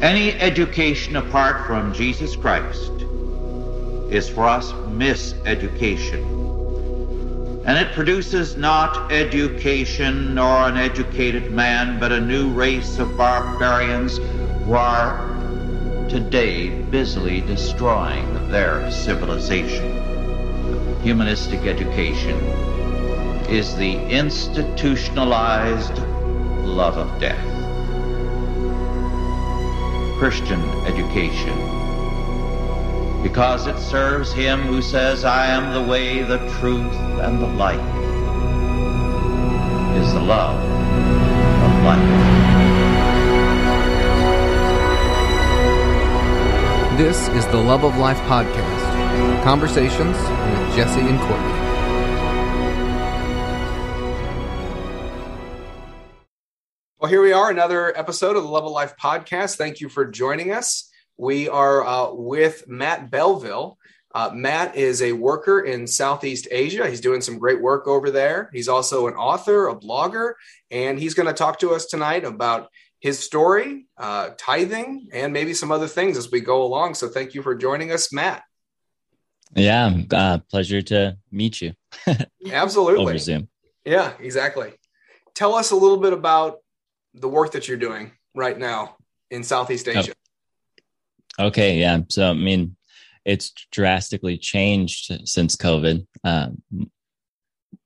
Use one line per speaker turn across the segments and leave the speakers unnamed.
Any education apart from Jesus Christ is for us miseducation. And it produces not education nor an educated man, but a new race of barbarians who are today busily destroying their civilization. Humanistic education is the institutionalized love of death. Christian education, because it serves him who says, I am the way, the truth, and the light, is the love of life.
This is the Love of Life podcast conversations with Jesse and Courtney.
Here we are, another episode of the Love of Life podcast. Thank you for joining us. We are uh, with Matt Belleville. Uh, Matt is a worker in Southeast Asia. He's doing some great work over there. He's also an author, a blogger, and he's going to talk to us tonight about his story, uh, tithing, and maybe some other things as we go along. So thank you for joining us, Matt.
Yeah, uh, pleasure to meet you.
Absolutely.
Over Zoom.
Yeah, exactly. Tell us a little bit about the work that you're doing right now in Southeast Asia.
Oh. Okay, yeah. So, I mean, it's drastically changed since COVID. Um,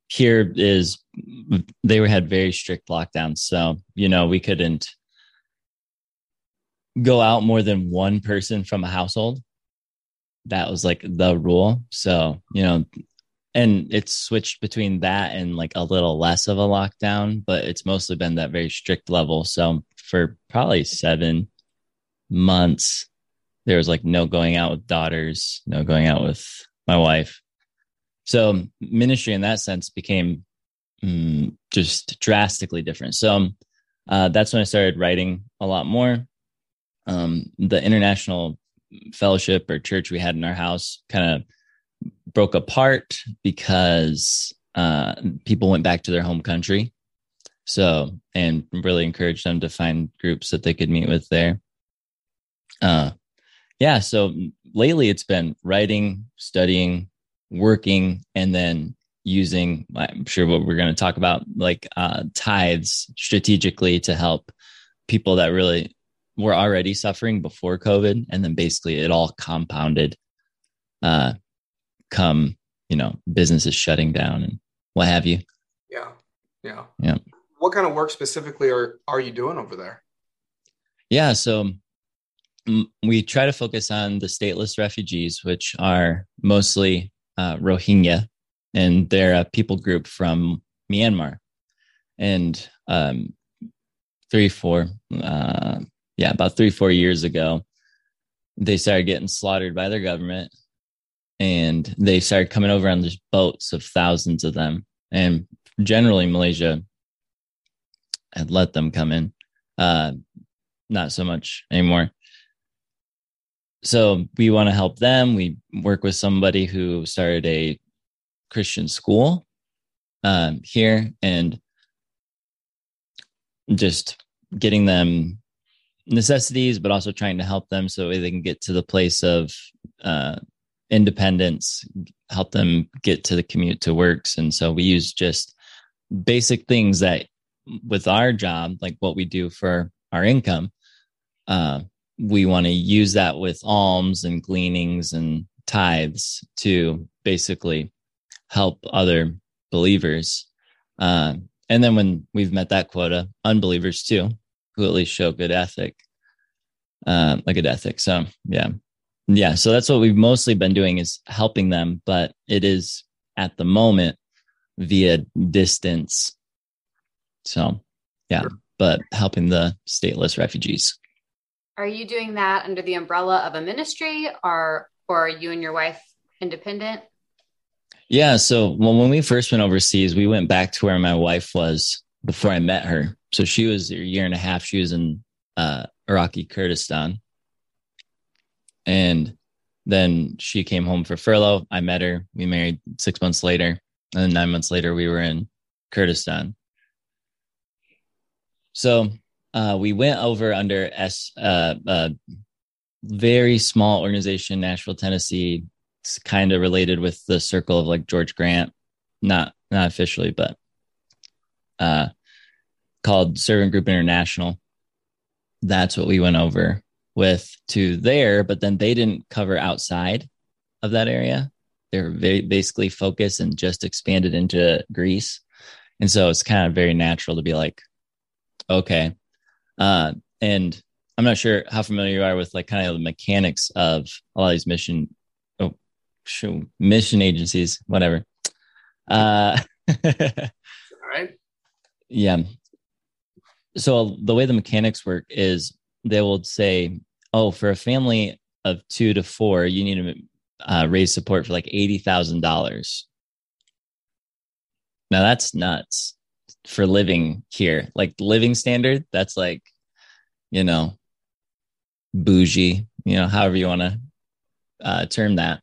here is they had very strict lockdowns, so you know we couldn't go out more than one person from a household. That was like the rule. So, you know, and it's switched between that and like a little less of a lockdown, but it's mostly been that very strict level. So, for probably seven months, there was like no going out with daughters, no going out with my wife. So, ministry in that sense became mm, just drastically different. So, uh, that's when I started writing a lot more um, the international fellowship or church we had in our house kind of broke apart because uh, people went back to their home country. So, and really encouraged them to find groups that they could meet with there. Uh, yeah. So lately it's been writing, studying, working, and then using, I'm sure what we're going to talk about, like uh, tithes strategically to help people that really were already suffering before COVID, and then basically it all compounded. Uh, come you know businesses shutting down and what have you.
Yeah, yeah,
yeah.
What kind of work specifically are are you doing over there?
Yeah, so we try to focus on the stateless refugees, which are mostly uh, Rohingya, and they're a people group from Myanmar. And um, three, four, uh, yeah, about three, four years ago, they started getting slaughtered by their government and they started coming over on these boats of thousands of them. And generally, Malaysia had let them come in, uh, not so much anymore. So we want to help them. We work with somebody who started a Christian school um, here and just getting them necessities, but also trying to help them so they can get to the place of uh, independence, help them get to the commute to works. And so we use just basic things that with our job, like what we do for our income, uh, we want to use that with alms and gleanings and tithes to basically help other believers. Uh, and then when we've met that quota, unbelievers too, who at least show good ethic, uh, a good ethic. So yeah, yeah. So that's what we've mostly been doing is helping them, but it is at the moment via distance. So yeah, sure. but helping the stateless refugees.
Are you doing that under the umbrella of a ministry, or or are you and your wife independent?
Yeah. So well, when we first went overseas, we went back to where my wife was before I met her. So she was a year and a half. She was in uh, Iraqi Kurdistan. And then she came home for furlough. I met her. We married six months later. And then nine months later, we were in Kurdistan. So uh, we went over under S, uh, uh, very small organization, Nashville, Tennessee. It's kind of related with the circle of like George Grant, not not officially, but uh, called Servant Group International. That's what we went over with to there, but then they didn't cover outside of that area. They're very basically focused and just expanded into Greece. And so it's kind of very natural to be like, okay. Uh, and I'm not sure how familiar you are with like kind of the mechanics of a lot of these mission, oh, mission agencies, whatever. Uh,
All right.
yeah. So the way the mechanics work is they will say, oh, for a family of two to four, you need to uh, raise support for like eighty thousand dollars. Now that's nuts for living here. Like living standard, that's like, you know, bougie. You know, however you want to uh, term that.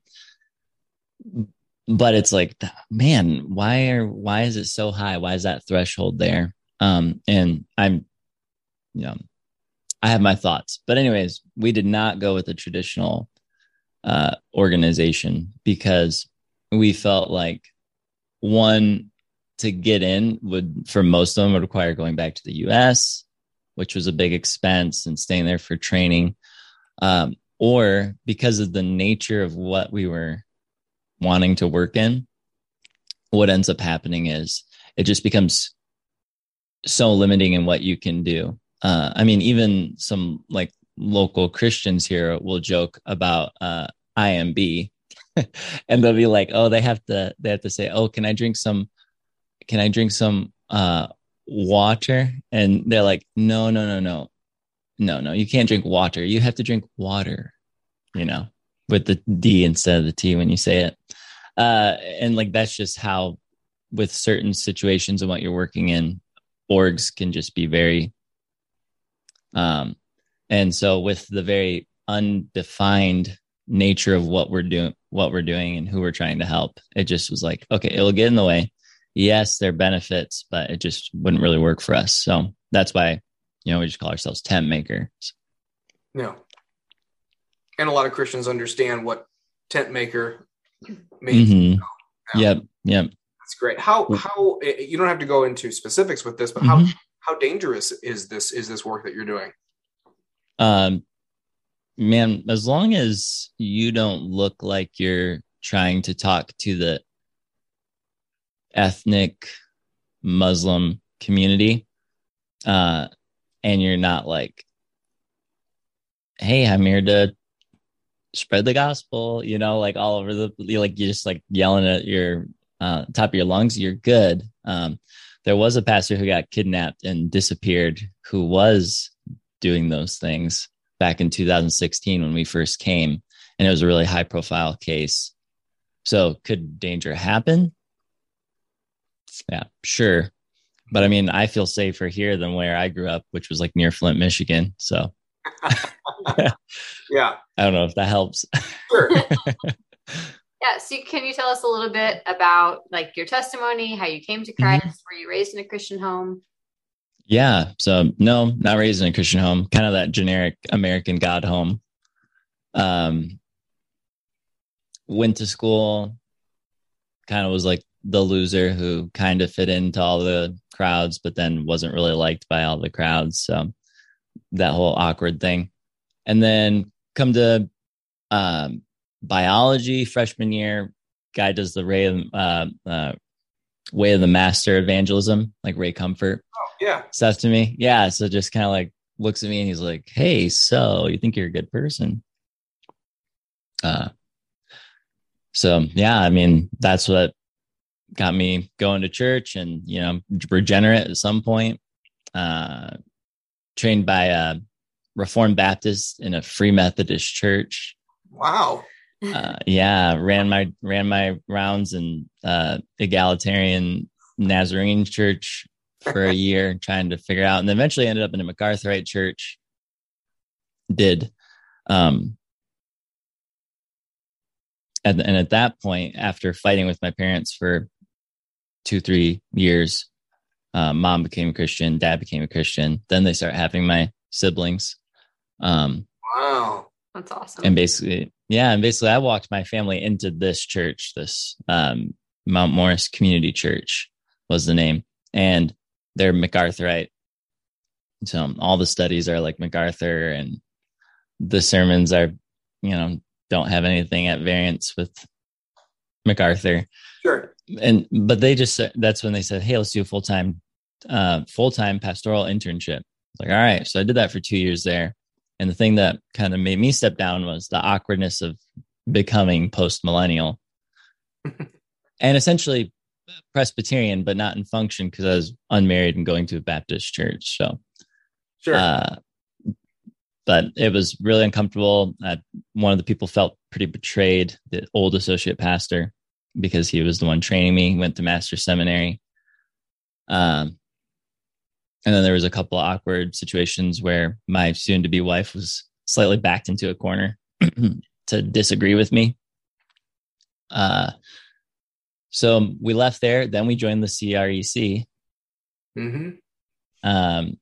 But it's like, man, why are why is it so high? Why is that threshold there? Um, and I'm, you know, I have my thoughts. But anyways, we did not go with the traditional uh, organization because we felt like one to get in would for most of them would require going back to the US, which was a big expense and staying there for training. Um, or because of the nature of what we were wanting to work in, what ends up happening is it just becomes so limiting in what you can do. Uh, I mean, even some like local Christians here will joke about uh, IMB, and they'll be like, "Oh, they have to they have to say, oh, can I drink some? Can I drink some uh, water?" And they're like, "No, no, no, no, no, no. You can't drink water. You have to drink water." You know, with the D instead of the T when you say it. Uh, and like that's just how, with certain situations and what you're working in, orgs can just be very um and so with the very undefined nature of what we're doing what we're doing and who we're trying to help it just was like okay it'll get in the way yes there are benefits but it just wouldn't really work for us so that's why you know we just call ourselves tent makers
No. And a lot of Christians understand what tent maker means.
Mhm.
Yeah.
yep yep
That's great. How how eh, you don't have to go into specifics with this, but how how dangerous is this is this work that you're doing?
um man as long as you don't look like you're trying to talk to the ethnic muslim community uh and you're not like hey i'm here to spread the gospel you know like all over the like you're just like yelling at your uh top of your lungs you're good um there was a pastor who got kidnapped and disappeared who was doing those things back in 2016 when we first came. And it was a really high profile case. So could danger happen? Yeah sure. But i mean i feel safer here than where i grew up which was like near flint michigan. So
Yeah,
i don't know if that helps.
Sure.
Yeah. So can you tell us a little bit about like your testimony, how you came to Christ? Were you raised in a Christian home?
Yeah. So no, not raised in a Christian home, kind of that generic American God home. Um, went to school, kind of was like the loser who kind of fit into all the crowds, but then wasn't really liked by all the crowds. So that whole awkward thing. And then come to um, biology freshman year. Guy does the Ray of, uh, uh, Way of the Master evangelism, like Ray Comfort
Yeah,
stuff to me. Yeah. So just kind of like looks at me and he's like, Hey, so you think you're a good person? Uh, so yeah, I mean, that's what got me going to church and, you know, regenerate at some point. Uh, trained by a Reformed Baptist in a Free Methodist church.
wow.
Uh, yeah, ran my ran my rounds in uh, egalitarian Nazarene church for a year, trying to figure out, and eventually ended up in a MacArthurite church. Did, um, and, and at that point, after fighting with my parents for two three years, uh, mom became a Christian, dad became a Christian. Then they start having my siblings. Um,
Wow.
That's awesome.
and basically, yeah, and basically, I walked my family into this church. This um, Mount Morris Community Church was the name, and they're MacArthurite. So all the studies are like MacArthur, and the sermons are, you know, don't have anything at variance with MacArthur
Sure.
and but they just said that's when they said hey let's do a full-time uh full-time pastoral internship like all right so i did that for two years there and the thing that kind of made me step down was the awkwardness of becoming post-millennial and essentially presbyterian but not in function because i was unmarried and going to a baptist church so
Sure.
uh, but it was really uncomfortable. Uh, one of the people felt pretty betrayed, the old associate pastor, because he was the one training me. Went to master seminary. Um, and then there was a couple of awkward situations where my soon to be wife was slightly backed into a corner to disagree with me. Uh, so we left there. Then we joined the CREC.
hmm
Um,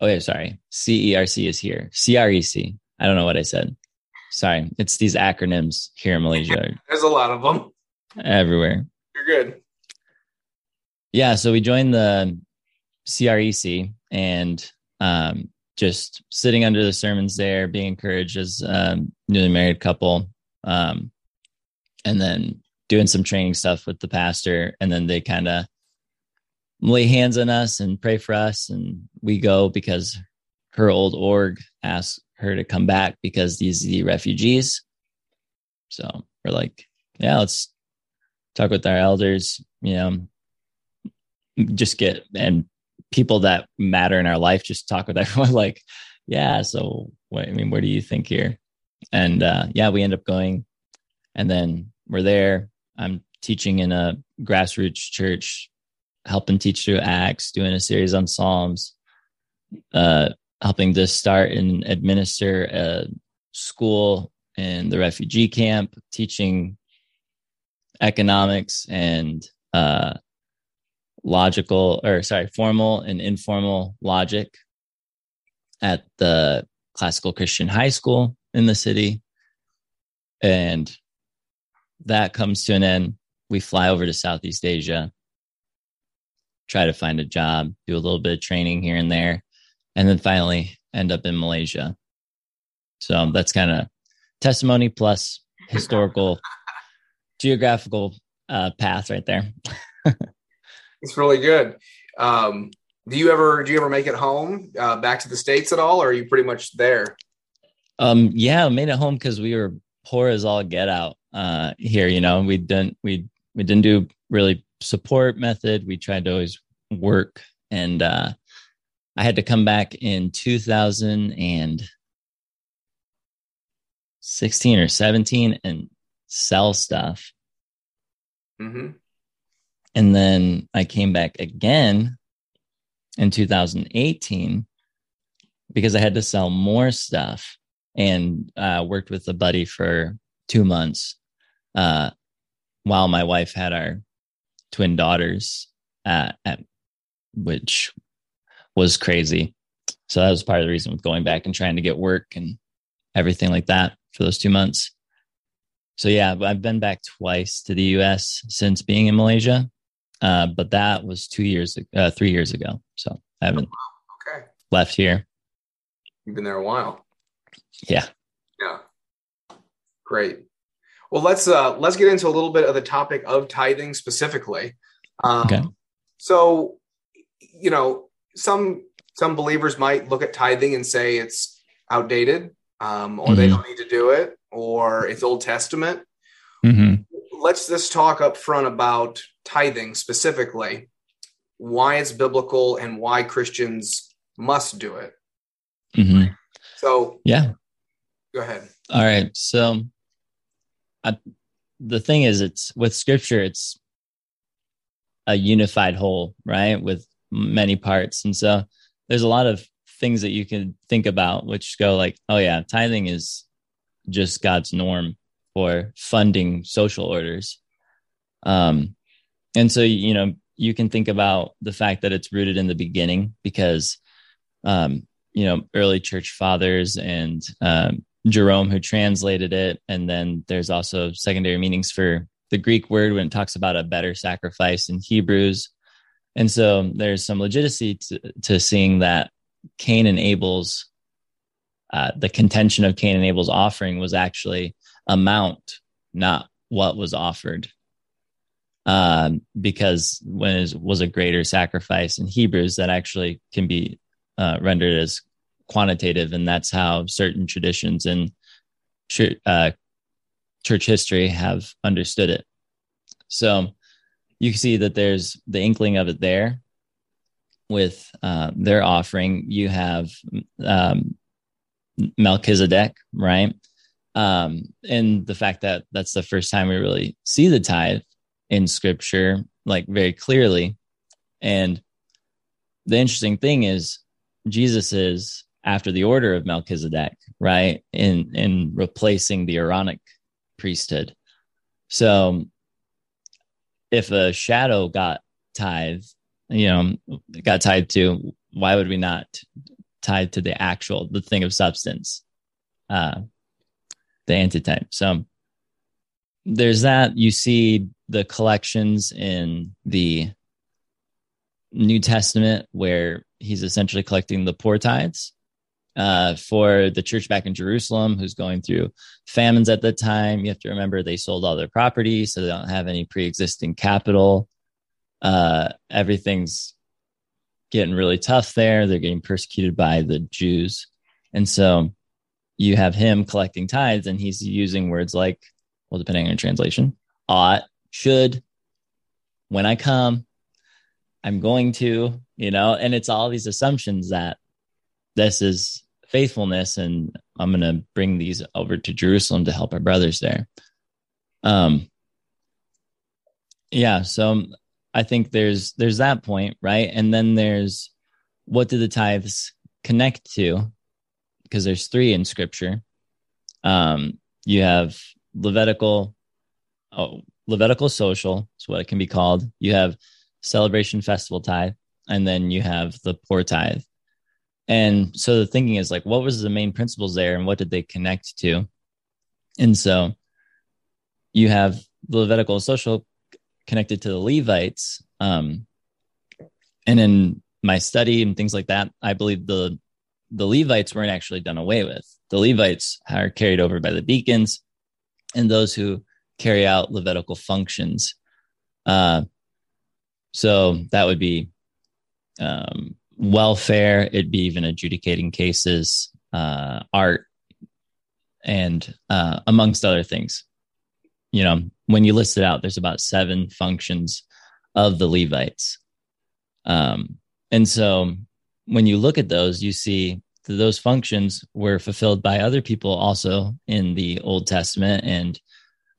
oh yeah, sorry. CERC is here. CREC. I don't know what I said. Sorry. It's these acronyms here in Malaysia
There's a lot of them.
everywhere.
You're good.
Yeah, so we joined the CREC and um, just sitting under the sermons there, being encouraged as a newly married couple, um, and then doing some training stuff with the pastor. And then they kind of lay hands on us and pray for us. And we go because her old org asked her to come back because these are the refugees. So we're like, yeah, let's talk with our elders, you know, just get and people that matter in our life just talk with everyone like yeah so what i mean where do you think here and uh yeah we end up going and then we're there. I'm teaching in a grassroots church helping teach through acts doing a series on psalms uh helping to start and administer a school in the refugee camp teaching economics and uh logical or sorry formal and informal logic at the classical christian high school in the city. And that comes to an end. We fly over to southeast asia try to find a job do a little bit of training here and there and then finally end up in malaysia. So that's kind of testimony plus historical geographical uh, path right there
It's really good. Um, do you ever do you ever make it home uh, back to the states at all, or are you pretty much there?
Um, yeah, I made it home because we were poor as all get out uh, here. You know, we didn't we we didn't do really support method. We tried to always work, and uh, I had to come back in 2016 or 17 and sell stuff,
hmm
and then I came back again in 2018 because I had to sell more stuff and uh, worked with a buddy for two months uh, while my wife had our twin daughters, uh, at, which was crazy. So that was part of the reason with going back and trying to get work and everything like that for those two months. So yeah, I've been back twice to the U.S. since being in Malaysia, uh, but that was two years, uh, three years ago. So I haven't
Okay,
left here.
you've been there a while.
Yeah.
Yeah, great. Well, let's uh, let's get into a little bit of the topic of tithing specifically. Um,
Okay.
So, you know, some some believers might look at tithing and say it's outdated, um, or they
Mhm.
don't need to do it, or it's Old Testament.
Mm-hmm.
let's just talk up front about tithing specifically why it's biblical and why christians must do it
Mm-hmm.
so
Yeah.
go ahead
All right. So I, the thing is, it's with scripture, it's a unified whole, right? With many parts. And so there's a lot of things that you can think about, which go like, oh, yeah, tithing is just God's norm for funding social orders. Um, and so, you know, you can think about the fact that it's rooted in the beginning because, um, you know, early church fathers and um, Jerome who translated it, and then there's also secondary meanings for the Greek word when it talks about a better sacrifice in Hebrews. And so there's some legitimacy to, to seeing that Cain and Abel's, uh, the contention of Cain and Abel's offering was actually amount, not what was offered. Um, because when it was a greater sacrifice in Hebrews, that actually can be uh, rendered as quantitative, and that's how certain traditions in uh, church history have understood it. So you can see that there's the inkling of it there with uh, their offering. You have um, Melchizedek, right? Um, and the fact that that's the first time we really see the tithe in scripture, like very clearly. And the interesting thing is, Jesus is after the order of Melchizedek, right? In in replacing the Aaronic priesthood. So if a shadow got tithe, you know, got tied to, why would we not tied to the actual the thing of substance? Uh the antitype. So there's that. You see the collections in the New Testament where he's essentially collecting the poor tithes uh, for the church back in Jerusalem, who's going through famines at the time. You have to remember they sold all their property, so they don't have any pre existing capital. Uh, everything's getting really tough there. They're getting persecuted by the Jews. And so you have him collecting tithes, and he's using words like, well, depending on your translation, ought, should, when I come, I'm going to, you know, and it's all these assumptions that this is faithfulness and I'm going to bring these over to Jerusalem to help our brothers there. Um yeah, so I think there's there's that point, right? And then there's what do the tithes connect to? Because there's three in scripture. Um you have Levitical oh, Levitical social, is what it can be called. You have celebration festival tithe, and then you have the poor tithe. And so the thinking is like, what was the main principles there and what did they connect to? And so you have the Levitical social connected to the Levites. Um, and in my study and things like that, I believe the the Levites weren't actually done away with. The Levites are carried over by the deacons and those who carry out Levitical functions. Uh, so that would be um, welfare, it'd be even adjudicating cases, uh, art, and uh, amongst other things. You know, when you list it out, there's about seven functions of the Levites. Um, and so when you look at those, you see those functions were fulfilled by other people also in the Old Testament. And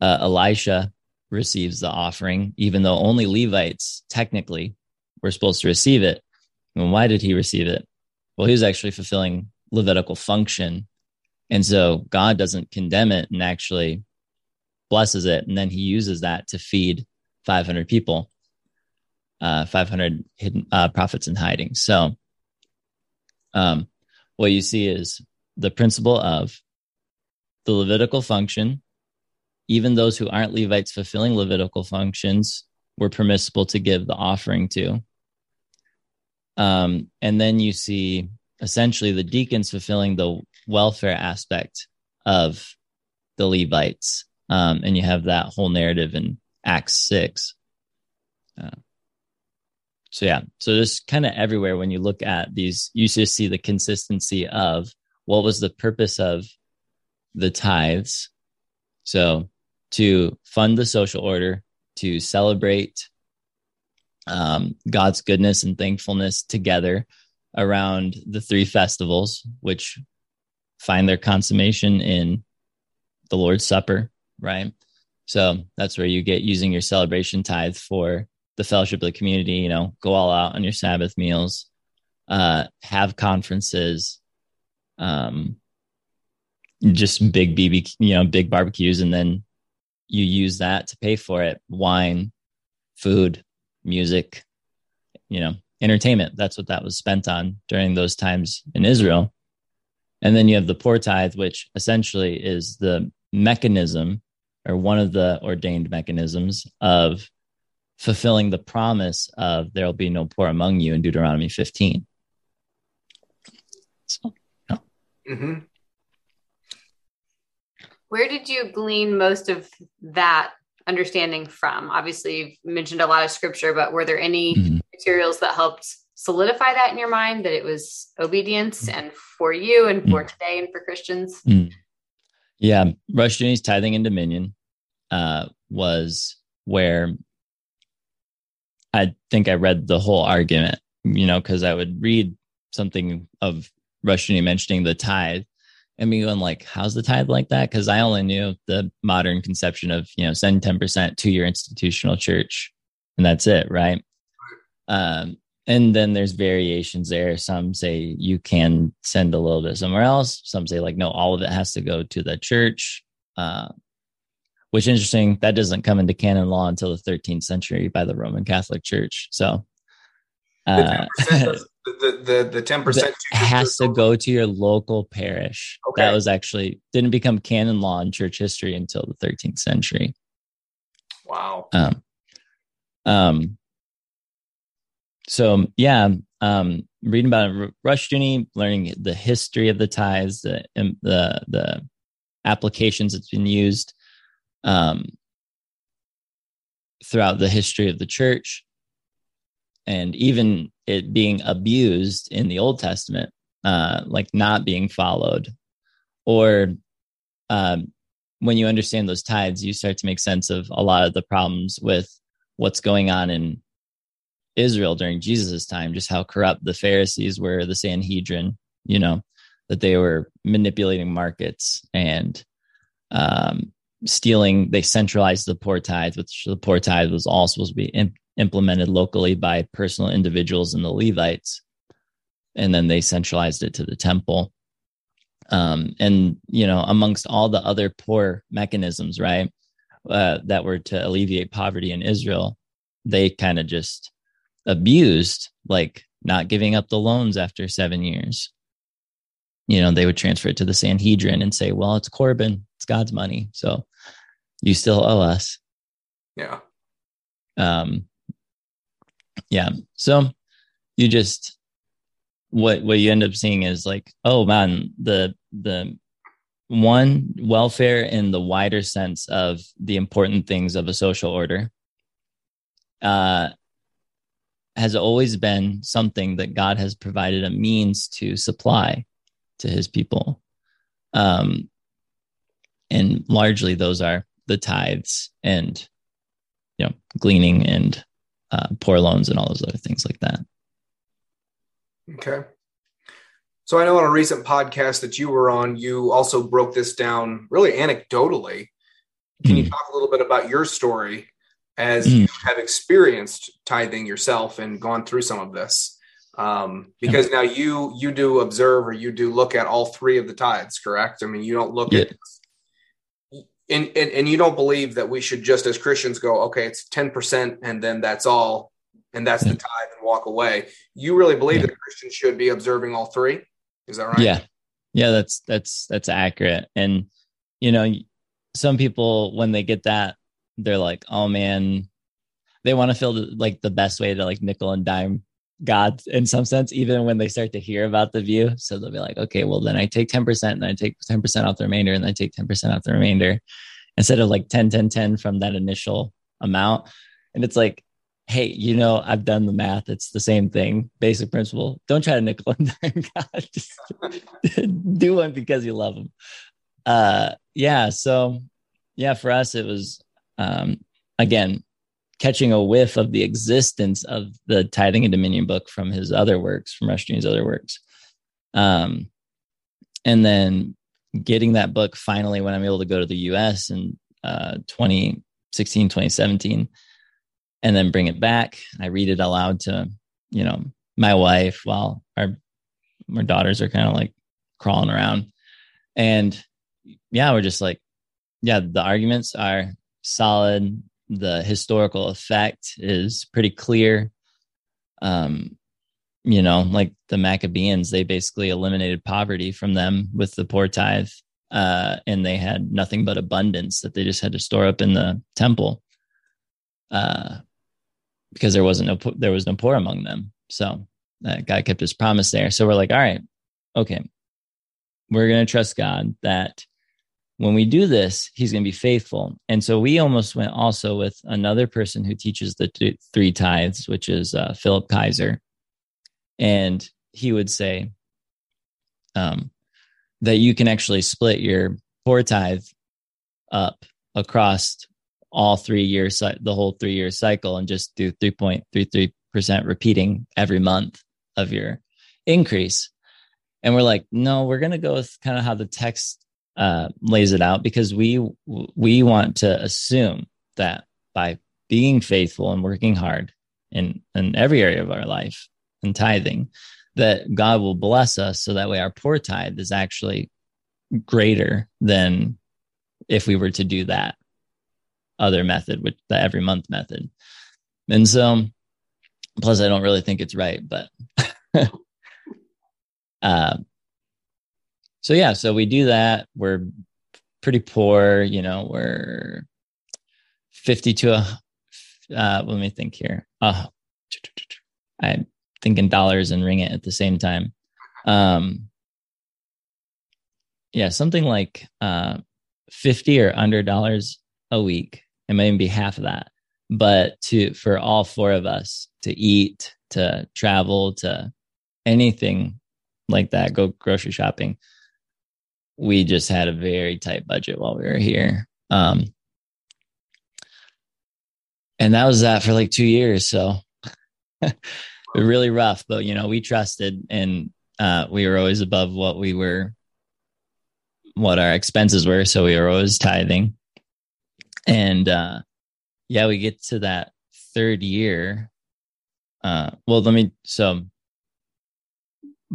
uh, Elisha receives the offering, even though only Levites technically were supposed to receive it. And why did he receive it? Well, he was actually fulfilling Levitical function. And so God doesn't condemn it and actually blesses it. And then he uses that to feed 500 people, uh, 500 hidden uh, prophets in hiding. So, um, what you see is the principle of the Levitical function. Even those who aren't Levites fulfilling Levitical functions were permissible to give the offering to. Um, and then you see essentially the deacons fulfilling the welfare aspect of the Levites. Um, and you have that whole narrative in Acts 6. Uh, so, yeah, so just kind of everywhere when you look at these, you just see the consistency of what was the purpose of the tithes. So, to fund the social order, to celebrate um, God's goodness and thankfulness together around the three festivals, which find their consummation in the Lord's Supper, right? So that's where you get using your celebration tithe for the fellowship of the community, you know, go all out on your Sabbath meals, uh, have conferences, um, just big BBQ, you know, big barbecues, and then you use that to pay for it wine, food, music, you know, entertainment. That's what that was spent on during those times in Israel. And then you have the poor tithe, which essentially is the mechanism or one of the ordained mechanisms of fulfilling the promise of there will be no poor among you in Deuteronomy 15. So, no.
Mm-hmm.
Where did you glean most of that understanding from? Obviously, you've mentioned a lot of scripture, but were there any mm-hmm. materials that helped solidify that in your mind that it was obedience and for you and for mm-hmm. today and for Christians?
Mm-hmm. Yeah, Rushdoony's tithing and dominion uh, was where I think I read the whole argument, you know, because I would read something of Rushdoony mentioning the tithe and me going like, how's the tithe like that? Because I only knew the modern conception of, you know, send 10% to your institutional church and that's it, right? Um, and then there's variations there. Some say you can send a little bit somewhere else. Some say like, no, all of it has to go to the church. Uh, which interesting that doesn't come into canon law until the 13th century by the roman catholic church so
uh, the, the, the 10%
has to go to your local parish. Okay. that was actually didn't become canon law in church history until the 13th century.
Wow.
Um um so yeah um reading about Rush Rushdoony, learning the history of the tithes the the the applications that's been used um, throughout the history of the church. And even it being abused in the Old Testament, uh, like not being followed, or um, when you understand those tithes, you start to make sense of a lot of the problems with what's going on in Israel during Jesus' time, just how corrupt the Pharisees were, the Sanhedrin, you know, that they were manipulating markets and um, stealing, they centralized the poor tithe, which the poor tithe was all supposed to be imp- implemented locally by personal individuals and the Levites. And then they centralized it to the temple. Um, and, you know, amongst all the other poor mechanisms, right, uh, that were to alleviate poverty in Israel, they kind of just abused, like not giving up the loans after seven years. You know, they would transfer it to the Sanhedrin and say, well, it's Corban, it's God's money. So you still owe us.
Yeah.
Um, yeah. So you just, what, what you end up seeing is like, oh man, the, the, one welfare in the wider sense of the important things of a social order uh, has always been something that God has provided a means to supply to his people. Um, and largely those are the tithes and you know gleaning and uh, poor loans and all those other things like that.
Okay. So I know on a recent podcast that you were on, you also broke this down really anecdotally. Can mm. you hmm. talk a little bit about your story as mm. you have experienced tithing yourself and gone through some of this? Um, because now you you do observe or you do look at all three of the tithes, correct? I mean, you don't look yeah. at and, and, and you don't believe that we should just as Christians go, okay, it's 10% and then that's all, and that's the tithe and walk away. You really believe yeah. that Christians should be observing all three? Is that right?
Yeah. Yeah, that's that's that's accurate. And you know, some people when they get that, they're like, oh man, they want to feel the, like the best way to like nickel and dime God in some sense, even when they start to hear about the view. So they'll be like, okay, well, then I take 10% and I take 10% off the remainder and I take 10% off the remainder instead of like 10, 10, 10 from that initial amount. And it's like, hey, you know, I've done the math. It's the same thing. Basic principle. Don't try to nickel and dime God. Just do one because you love them. Uh, yeah. So, yeah, for us, it was, um, again, catching a whiff of the existence of the tithing and dominion book from his other works, from Rushdoony's other works. Um, and then getting that book finally when I'm able to go to the US in uh, 2016, 2017, and then bring it back. I read it aloud to, you know, my wife while our, our daughters are kind of like crawling around. And yeah, we're just like, yeah, the arguments are solid. The historical effect is pretty clear. um, you know, like the Maccabees, they basically eliminated poverty from them with the poor tithe. Uh, and they had nothing but abundance that they just had to store up in the temple. Uh, because there wasn't no there was no poor among them. So that God kept his promise there. So we're like, all right, okay, we're gonna trust God that when we do this, He's gonna be faithful. And so we almost went also with another person who teaches the th- three tithes, which is uh, Phillip Kayser, and he would say um, that you can actually split your poor tithe up across all three years, the whole three year cycle, and just do 3.33% repeating every month of your increase. And we're like, no, we're going to go with kind of how the text uh, lays it out because we we want to assume that by being faithful and working hard in in every area of our life and tithing, that God will bless us so that way our poor tithe is actually greater than if we were to do that other method, which the every month method. And so, plus, I don't really think it's right, but uh, so yeah, so we do that. We're pretty poor, you know, we're 50 to a, uh, let me think here. Uh, I'm thinking dollars and ringgit at the same time. Um, yeah, something like uh, 50 or under dollars a week it might even be half of that but to for all four of us to eat to travel to anything like that go grocery shopping we just had a very tight budget while we were here. Um and that was that for like two years so really rough but you know we trusted and uh we were always above what we were what our expenses were so we were always tithing. And uh yeah we get to that third year uh well let me so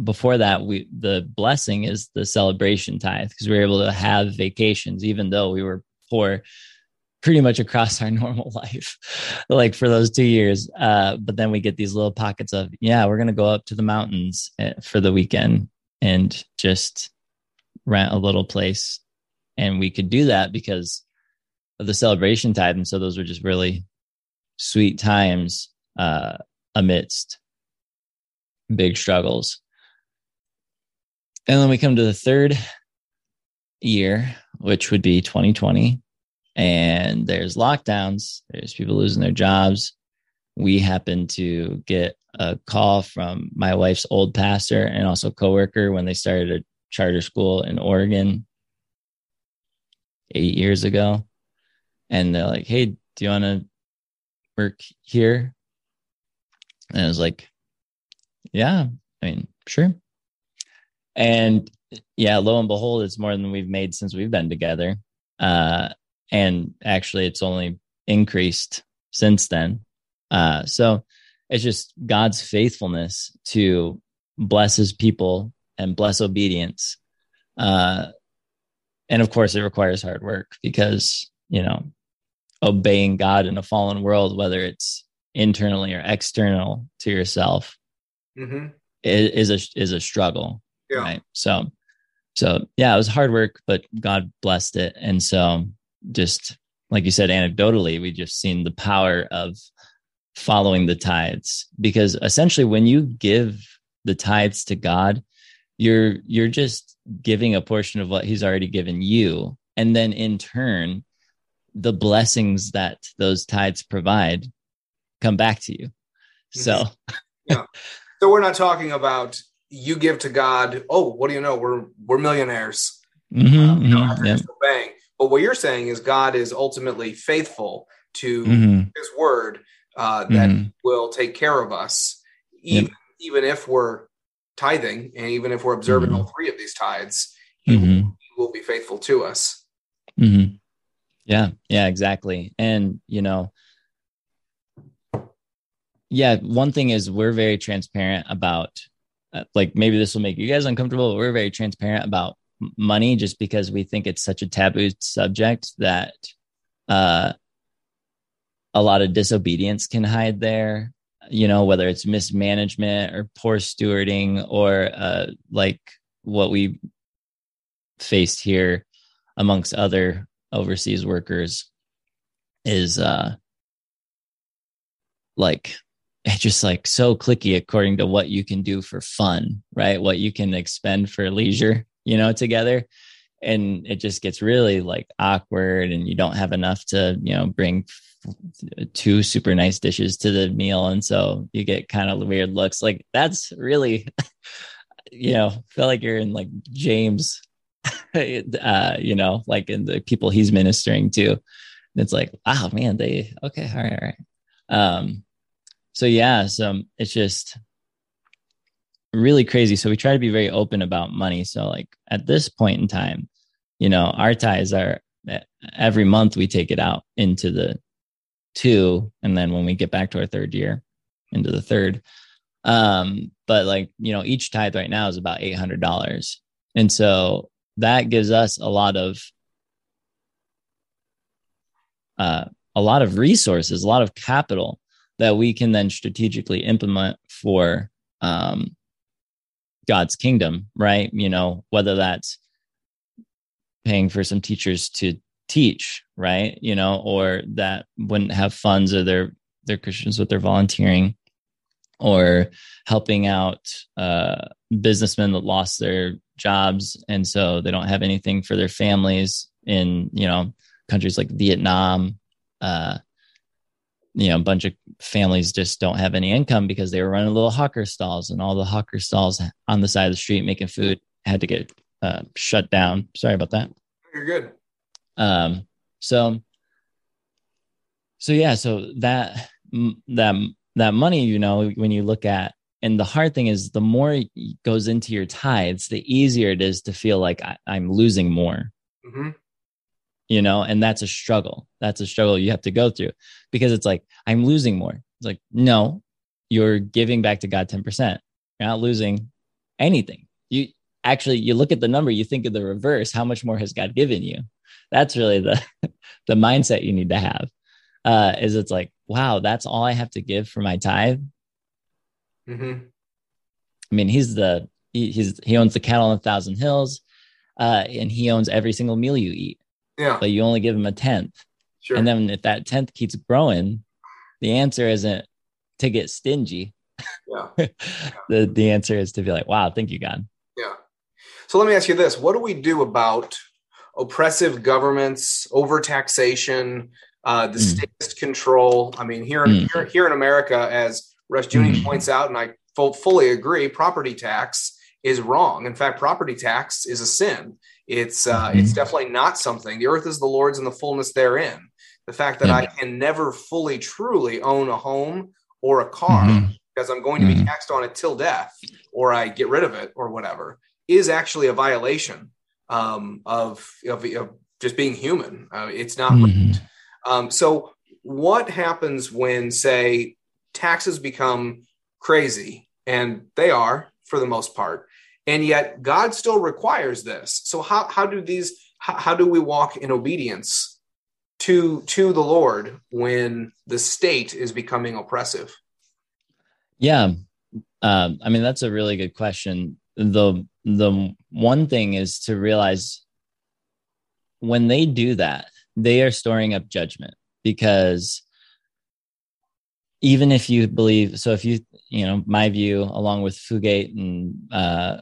before that we the blessing is the celebration tithe because we were able to have vacations even though we were poor pretty much across our normal life like for those two years uh but then we get these little pockets of yeah we're gonna go up to the mountains eh, for the weekend and just rent a little place and we could do that because of the celebration tithe. And so those were just really sweet times uh, amidst big struggles. And then we come to the third year, which would be 2020. And there's lockdowns, there's people losing their jobs. We happen to get a call from my wife's old pastor and also coworker when they started a charter school in Oregon eight years ago and they're like, "Hey, do you want to work here?" And I was like, "Yeah, I mean, sure." And yeah, lo and behold, it's more than we've made since we've been together. Uh, and actually, it's only increased since then. Uh, so it's just God's faithfulness to bless His people and bless obedience. Uh, and of course, it requires hard work because you know obeying God in a fallen world, whether it's internally or external to yourself, mm-hmm. is, is a is a struggle. Yeah. Right. So, so yeah, it was hard work, but God blessed it, and so just like you said, anecdotally, we just seen the power of following the tithes because essentially, when you give the tithes to God, you're you're just giving a portion of what He's already given you, and then in turn the blessings that those tithes provide come back to you. So, mm-hmm.
yeah. So we're not talking about you give to God. Oh, what do you know? We're we're millionaires. Mm-hmm, um, mm-hmm, yeah. bang. But what you're saying is God is ultimately faithful to mm-hmm. His word uh, that mm-hmm. will take care of us, even yep. even if we're tithing and even if we're observing mm-hmm. all three of these tithes, He will, mm-hmm. he will be faithful to us.
Yeah, yeah, exactly. And, you know, yeah, one thing is we're very transparent about, like, maybe this will make you guys uncomfortable, but we're very transparent about money just because we think it's such a taboo subject that uh, a lot of disobedience can hide there. you know, whether it's mismanagement or poor stewarding or uh, like what we faced here amongst other overseas workers is uh like just like so clicky according to what you can do for fun, right? What you can expend for leisure, you know, together. And it just gets really like awkward and you don't have enough to, you know, bring two super nice dishes to the meal. And so you get kind of weird looks. Like that's really, you know, feel like you're in like James, uh, you know, like in the people he's ministering to. And it's like, oh man, they, okay, all right, all right. Um, so yeah, so it's just really crazy. So we try to be very open about money. So like at this point in time, you know, our ties are every month we take it out into the two, and then when we get back to our third year, into the third. Um, but like you know, each tithe right now is about eight hundred dollars, and so that gives us a lot of uh, a lot of resources, a lot of capital that we can then strategically implement for um, God's kingdom, right? You know, whether that's paying for some teachers to teach, right? You know, or that wouldn't have funds or they're they're Christians with their volunteering, or helping out uh, businessmen that lost their jobs and so they don't have anything for their families in you know countries like Vietnam, uh, you know, a bunch of families just don't have any income because they were running little hawker stalls, and all the hawker stalls on the side of the street making food had to get uh, shut down. Sorry about that.
You're good.
Um, so, so yeah, so that that that money, you know, when you look at, and the hard thing is, the more it goes into your tithes, the easier it is to feel like I, am losing more. Mm-hmm you know, and that's a struggle. That's a struggle you have to go through because it's like, I'm losing more. It's like, no, you're giving back to God 10%. You're not losing anything. You actually, you look at the number, you think of the reverse. How much more has God given you? That's really the, the mindset you need to have. Uh, is it's like, wow, that's all I have to give for my tithe. Mm-hmm. I mean, he's the, he, he's, he owns the cattle on a thousand hills, uh, and he owns every single meal you eat.
Yeah.
But you only give them a tenth. Sure. And then if that tenth keeps growing, the answer isn't to get stingy.
Yeah. yeah.
the the answer is to be like, wow, thank you, God.
Yeah. So let me ask you this: What do we do about oppressive governments, overtaxation, uh, the mm. statist control? I mean, here, mm. here here in America, as Rushdoony mm. points out, and I full, fully agree, property tax is wrong. In fact, property tax is a sin. It's uh, mm-hmm. it's definitely not something. The earth is the Lord's and the fullness therein. The fact that mm-hmm. I can never fully truly own a home or a car mm-hmm. because I'm going to be mm-hmm. taxed on it till death, or I get rid of it or whatever, is actually a violation um, of, of, of just being human. Uh, it's not mm-hmm. right. Um, so, what happens when, say, taxes become crazy, and they are for the most part? And yet god still requires this. So how, how do these how, how do we walk in obedience to to the lord when the state is becoming oppressive?
Yeah. Um, i mean that's a really good question. The the one thing is to realize when they do that they are storing up judgment because even if you believe so if you you know my view along with fugate and uh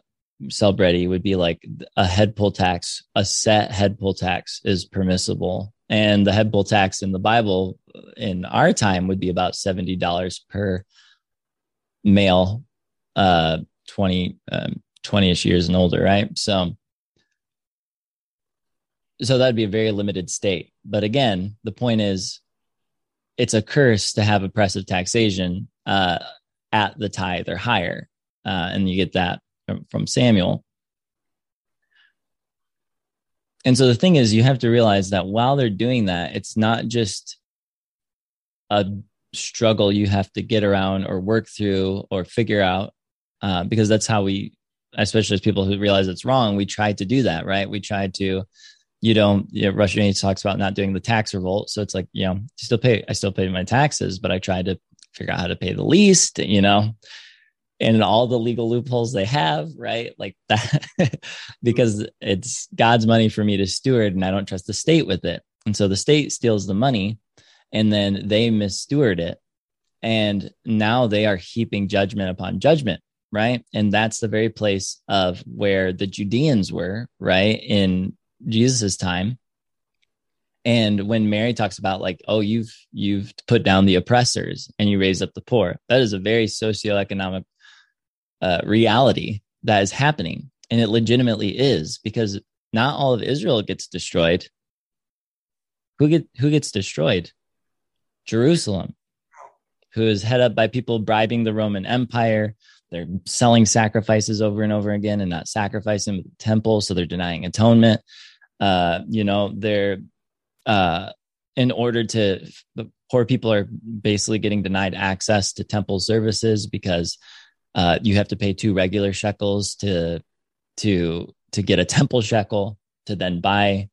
Celebretti would be like a head poll tax, a set head poll tax is permissible. And the head poll tax in the Bible in our time would be about $70 per male, uh, 20, um, 20ish years and older, right? So, so that'd be a very limited state. But again, the point is, it's a curse to have oppressive taxation uh, at the tithe or higher, uh, and you get that from Samuel. And so the thing is, you have to realize that while they're doing that, it's not just a struggle you have to get around or work through or figure out, uh, because that's how we, especially as people who realize it's wrong, we try to do that, right? We try to, you don't, you know, Rushdoony talks about not doing the tax revolt. So it's like, you know, still pay, I still pay my taxes, but I try to figure out how to pay the least, you know, and all the legal loopholes they have, right? Like that, because it's God's money for me to steward and I don't trust the state with it. And so the state steals the money and then they missteward it. And now they are heaping judgment upon judgment, right? And that's the very place of where the Judeans were, right? In Jesus's time. And when Mary talks about like, oh, you've you've put down the oppressors and you raise up the poor, that is a very socioeconomic uh, reality that is happening, and it legitimately is because not all of Israel gets destroyed. Who get who gets destroyed? Jerusalem, who is head up by people bribing the Roman Empire. They're selling sacrifices over and over again and not sacrificing the temple, so they're denying atonement. Uh, you know, they're uh, in order to the poor people are basically getting denied access to temple services because uh, you have to pay two regular shekels to to to get a temple shekel to then buy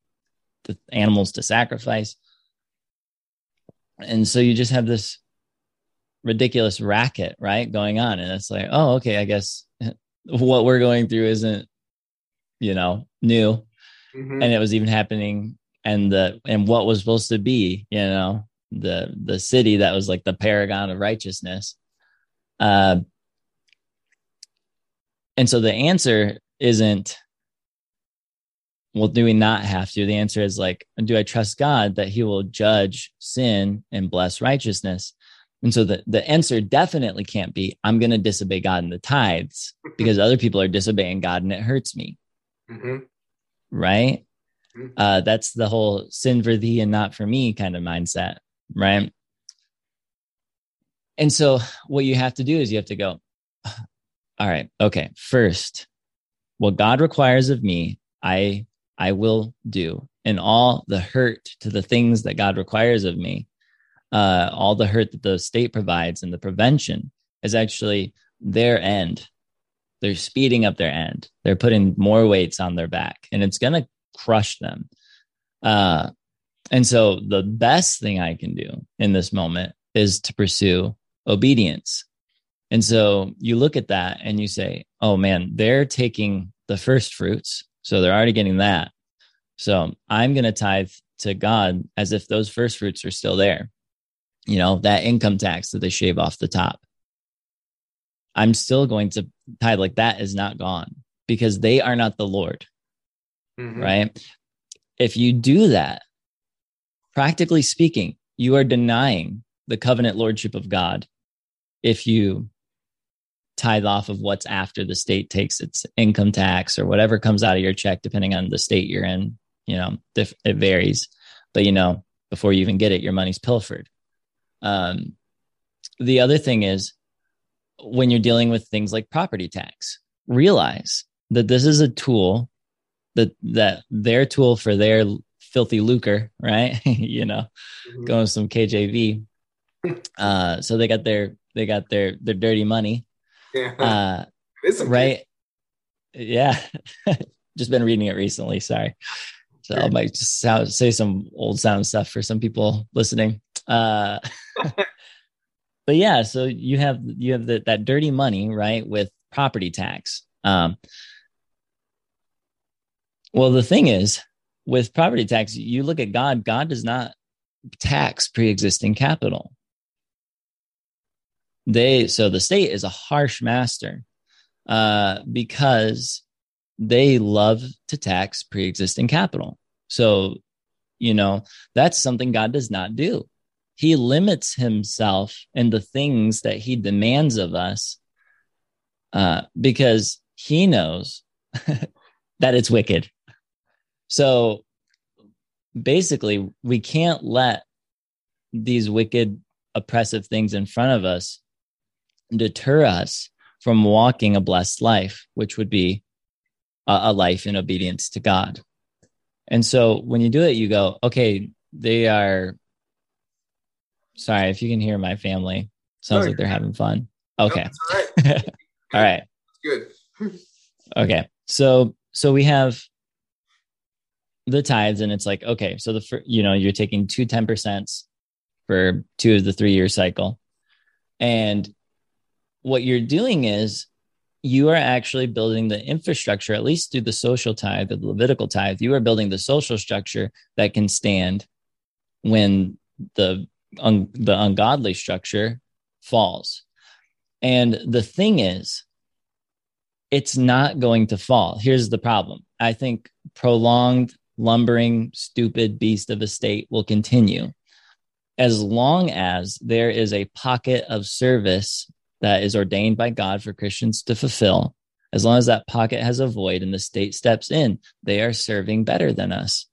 the animals to sacrifice. And so you just have this ridiculous racket right going on. And it's like oh okay i guess what we're going through isn't you know new. Mm-hmm. and it was even happening and the and what was supposed to be you know the the city that was like the paragon of righteousness. Uh and so the answer isn't well, do we not have to? The answer is like, do I trust God that He will judge sin and bless righteousness? And so the, the answer definitely can't be, I'm going to disobey God in the tithes because other people are disobeying God and it hurts me. Mm-hmm. Right? Mm-hmm. Uh, that's the whole sin for thee and not for me kind of mindset. Right. And so what you have to do is you have to go, all right, okay, first, what God requires of me, I I will do. And all the hurt to the things that God requires of me, uh, all the hurt that the state provides and the prevention is actually their end. They're speeding up their end. They're putting more weights on their back, and it's going to crush them. Uh, and so, the best thing I can do in this moment is to pursue obedience. And so, you look at that and you say, oh man, they're taking the first fruits so they're already getting that. So I'm going to tithe to God as if those first fruits are still there. You know, that income tax that they shave off the top. I'm still going to tithe like that is not gone because they are not the Lord. Mm-hmm. Right. If you do that, practically speaking, you are denying the covenant lordship of God if you tithe off of what's after the state takes its income tax or whatever comes out of your check, depending on the state you're in. You know, it varies, but you know, before you even get it, your money's pilfered. Um, the other thing is when you're dealing with things like property tax, realize that this is a tool that that their tool for their filthy lucre, right? you know, mm-hmm. going some KJV. Uh, so they got their they got their their dirty money uh, right. Yeah. just been reading it recently. Sorry. So I might just sound, say some old sound stuff for some people listening. Uh, but yeah, so you have you have the, that dirty money, right, with property tax. Um, well, the thing is, with property tax, you look at God. God does not tax pre-existing capital they so the state is a harsh master uh, because they love to tax pre-existing capital. So you know that's something god does not do. He limits himself in the things that he demands of us uh, because he knows that it's wicked. So basically we can't let these wicked oppressive things in front of us deter us from walking a blessed life, which would be a, a life in obedience to God. And so when you do it, you go, okay, they are. Sorry if you can hear my family. Sounds like they're having fun. Okay. No, all right. all right.
Good.
okay. So so we have the tithes, and it's like okay, so the you know you're taking two ten percent for two of the three year cycle, And what you're doing is you are actually building the infrastructure, at least through the social tithe, the Levitical tithe, you are building the social structure that can stand when the un- the ungodly structure falls. And the thing is, it's not going to fall. Here's the problem. I think prolonged lumbering, stupid beast of a state will continue as long as there is a pocket of service that is ordained by God for Christians to fulfill. As long as that pocket has a void and the state steps in, they are serving better than us.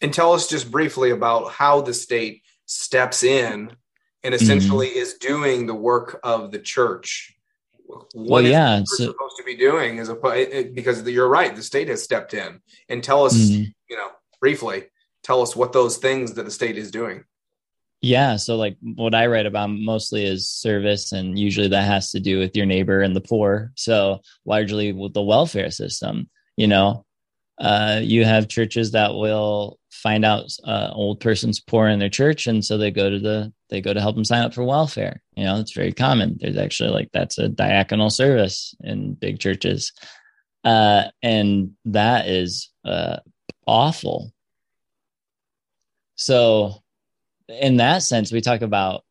And tell us just briefly about how the state steps in and essentially mm-hmm. is doing the work of the church.
What well, yeah,
so, supposed to be doing is a because you're right, the state has stepped in. And tell us, mm-hmm. you know, briefly, tell us what those things that the state is doing.
Yeah, so like what I write about mostly is service, and usually that has to do with your neighbor and the poor. So largely with the welfare system, you know, uh, you have churches that will find out uh, old person's poor in their church, and so they go to the they go to help them sign up for welfare. You know, it's very common. There's actually like that's a diaconal service in big churches, uh, and that is uh, awful. So, in that sense, we talk about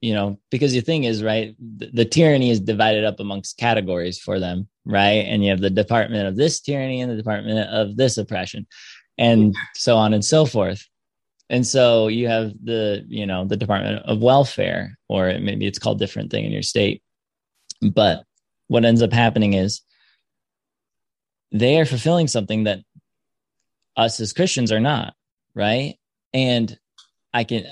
you know because the thing is right the, the tyranny is divided up amongst categories for them right? And you have the department of this tyranny and the department of this oppression, and so on and so forth. And so you have the, you know, the Department of Welfare, or maybe it's called different thing in your state. But what ends up happening is they are fulfilling something that us as Christians are not, right? And I can,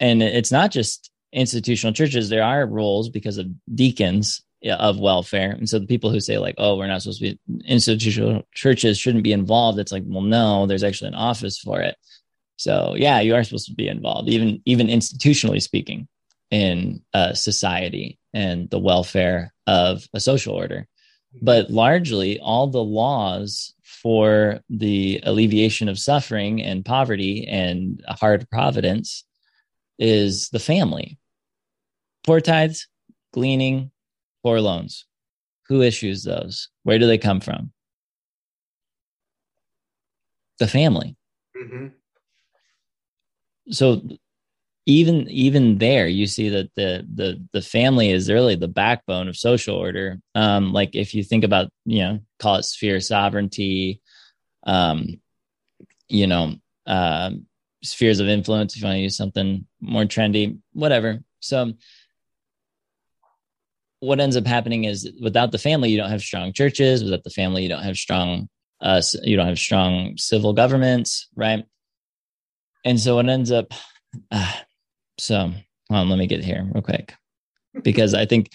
and it's not just institutional churches. There are roles because of deacons of welfare. And so the people who say like, "Oh, we're not supposed to be institutional churches shouldn't be involved," it's like, well, no, there's actually an office for it. So yeah, you are supposed to be involved, even even institutionally speaking, in uh, society and the welfare of a social order. But largely, all the laws for the alleviation of suffering and poverty and hard providence is the family. Poor tithes, gleaning, poor loans. Who issues those? Where do they come from? The family. Mm-hmm. So even even there, you see that the the the family is really the backbone of social order. Um, like if you think about you know call it sphere sovereignty, um, you know uh, spheres of influence. If you want to use something more trendy, whatever. So what ends up happening is without the family, you don't have strong churches. Without the family, you don't have strong, uh, you don't have strong civil governments, right? And so it ends up, uh, so on, let me get here real quick because I think,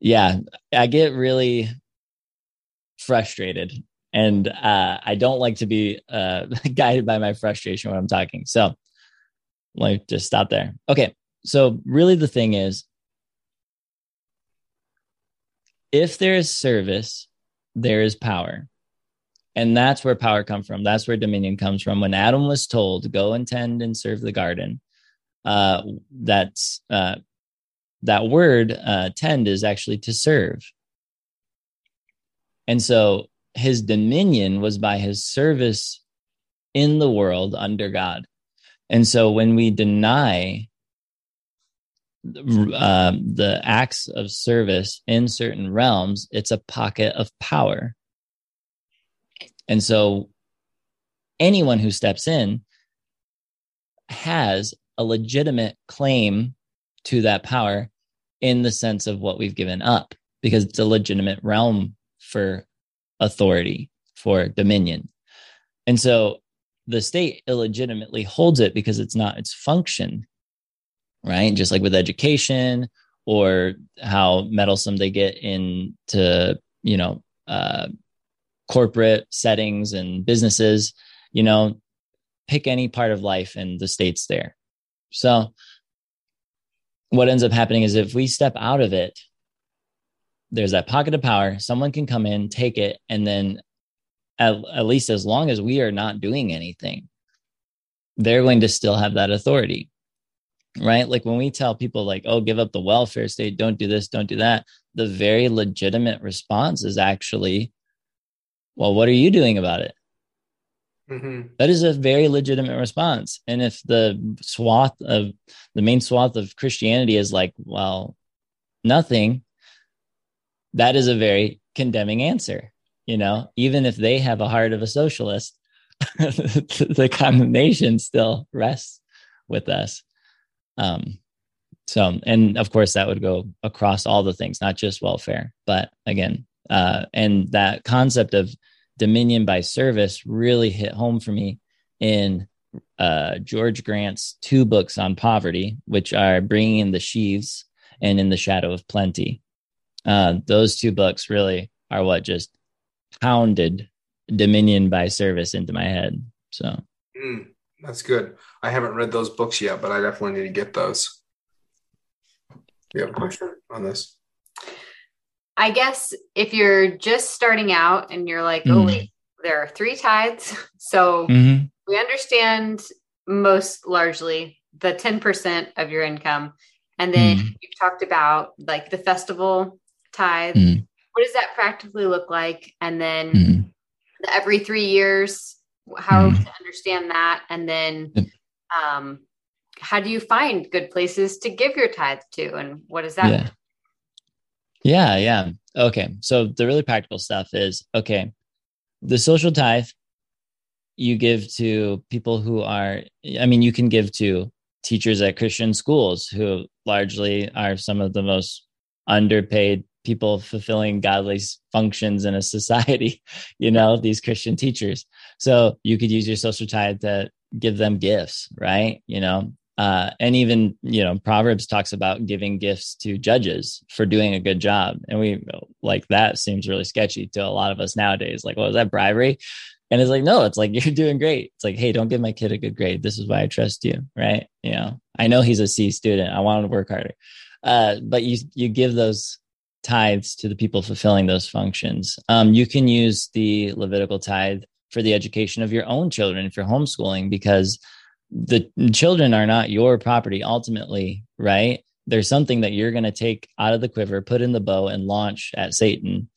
yeah, I get really frustrated and uh, I don't like to be uh, guided by my frustration when I'm talking. So let me just stop there. Okay. So, really, the thing is, if there is service, there is power. And that's where power comes from. That's where dominion comes from. When Adam was told, go and tend and serve the garden, uh, that's uh, that word uh, tend is actually to serve. And so his dominion was by his service in the world under God. And so when we deny um, the acts of service in certain realms, it's a pocket of power. And so anyone who steps in has a legitimate claim to that power in the sense of what we've given up, because it's a legitimate realm for authority, for dominion. And so the state illegitimately holds it because it's not its function right? Just like with education or how meddlesome they get into, you know, uh, corporate settings and businesses, you know, pick any part of life and the state's there. So, what ends up happening is if we step out of it, there's that pocket of power. Someone can come in, take it, and then at, at least as long as we are not doing anything, they're going to still have that authority. right? Like when we tell people, like, oh, give up the welfare state, don't do this, don't do that, the very legitimate response is actually, well, what are you doing about it? Mm-hmm. That is a very legitimate response. And if the swath of the main swath of Christianity is like, well, nothing, that is a very condemning answer. You know, even if they have a heart of a socialist, the condemnation still rests with us. Um, so, and of course, that would go across all the things, not just welfare, but again, uh, and that concept of dominion by service really hit home for me in uh, George Grant's two books on poverty, which are Bringing in the Sheaves and In the Shadow of Plenty. Uh, those two books really are what just pounded dominion by service into my head. So
mm, that's good. I haven't read those books yet, but I definitely need to get those. You have a question on this?
I guess if you're just starting out and you're like, mm-hmm. oh, wait, there are three tithes. So mm-hmm. we understand most largely the 10% of your income. And then mm-hmm. you've talked about like the festival tithe. Mm-hmm. What does that practically look like? And then mm-hmm. the every three years, how to understand that? And then um, how do you find good places to give your tithe to? And what does that
yeah. Yeah, yeah. Okay. So the really practical stuff is okay, the social tithe you give to people who are, I mean, you can give to teachers at Christian schools who largely are some of the most underpaid people fulfilling godly functions in a society, you know, these Christian teachers. So you could use your social tithe to give them gifts, right? You know, uh, and even you know proverbs talks about giving gifts to judges for doing a good job. And we like that seems really sketchy to a lot of us nowadays. Like well is that bribery? And it's like no it's like you're doing great. It's like hey don't give my kid a good grade. This is why i trust you right? You know i know he's a c student. I want him to work harder. Uh, but you you give those tithes to the people fulfilling those functions. Um, you can use the levitical tithe for the education of your own children if you're homeschooling because the children are not your property ultimately, right? There's something that you're going to take out of the quiver, put in the bow, and launch at Satan.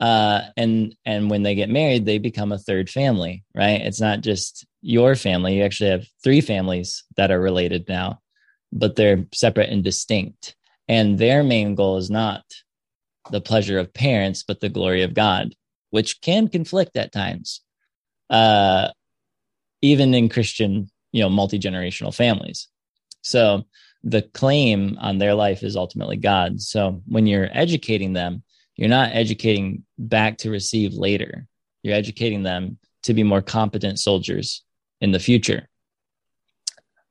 Uh, and and when they get married, they become a third family, right? It's not just your family. You actually have three families that are related now, but they're separate and distinct. And their main goal is not the pleasure of parents, but the glory of God, which can conflict at times. Uh, even in Christian you know multi-generational families. So the claim on their life is ultimately god. So when you're educating them you're not educating back to receive later. You're educating them to be more competent soldiers in the future.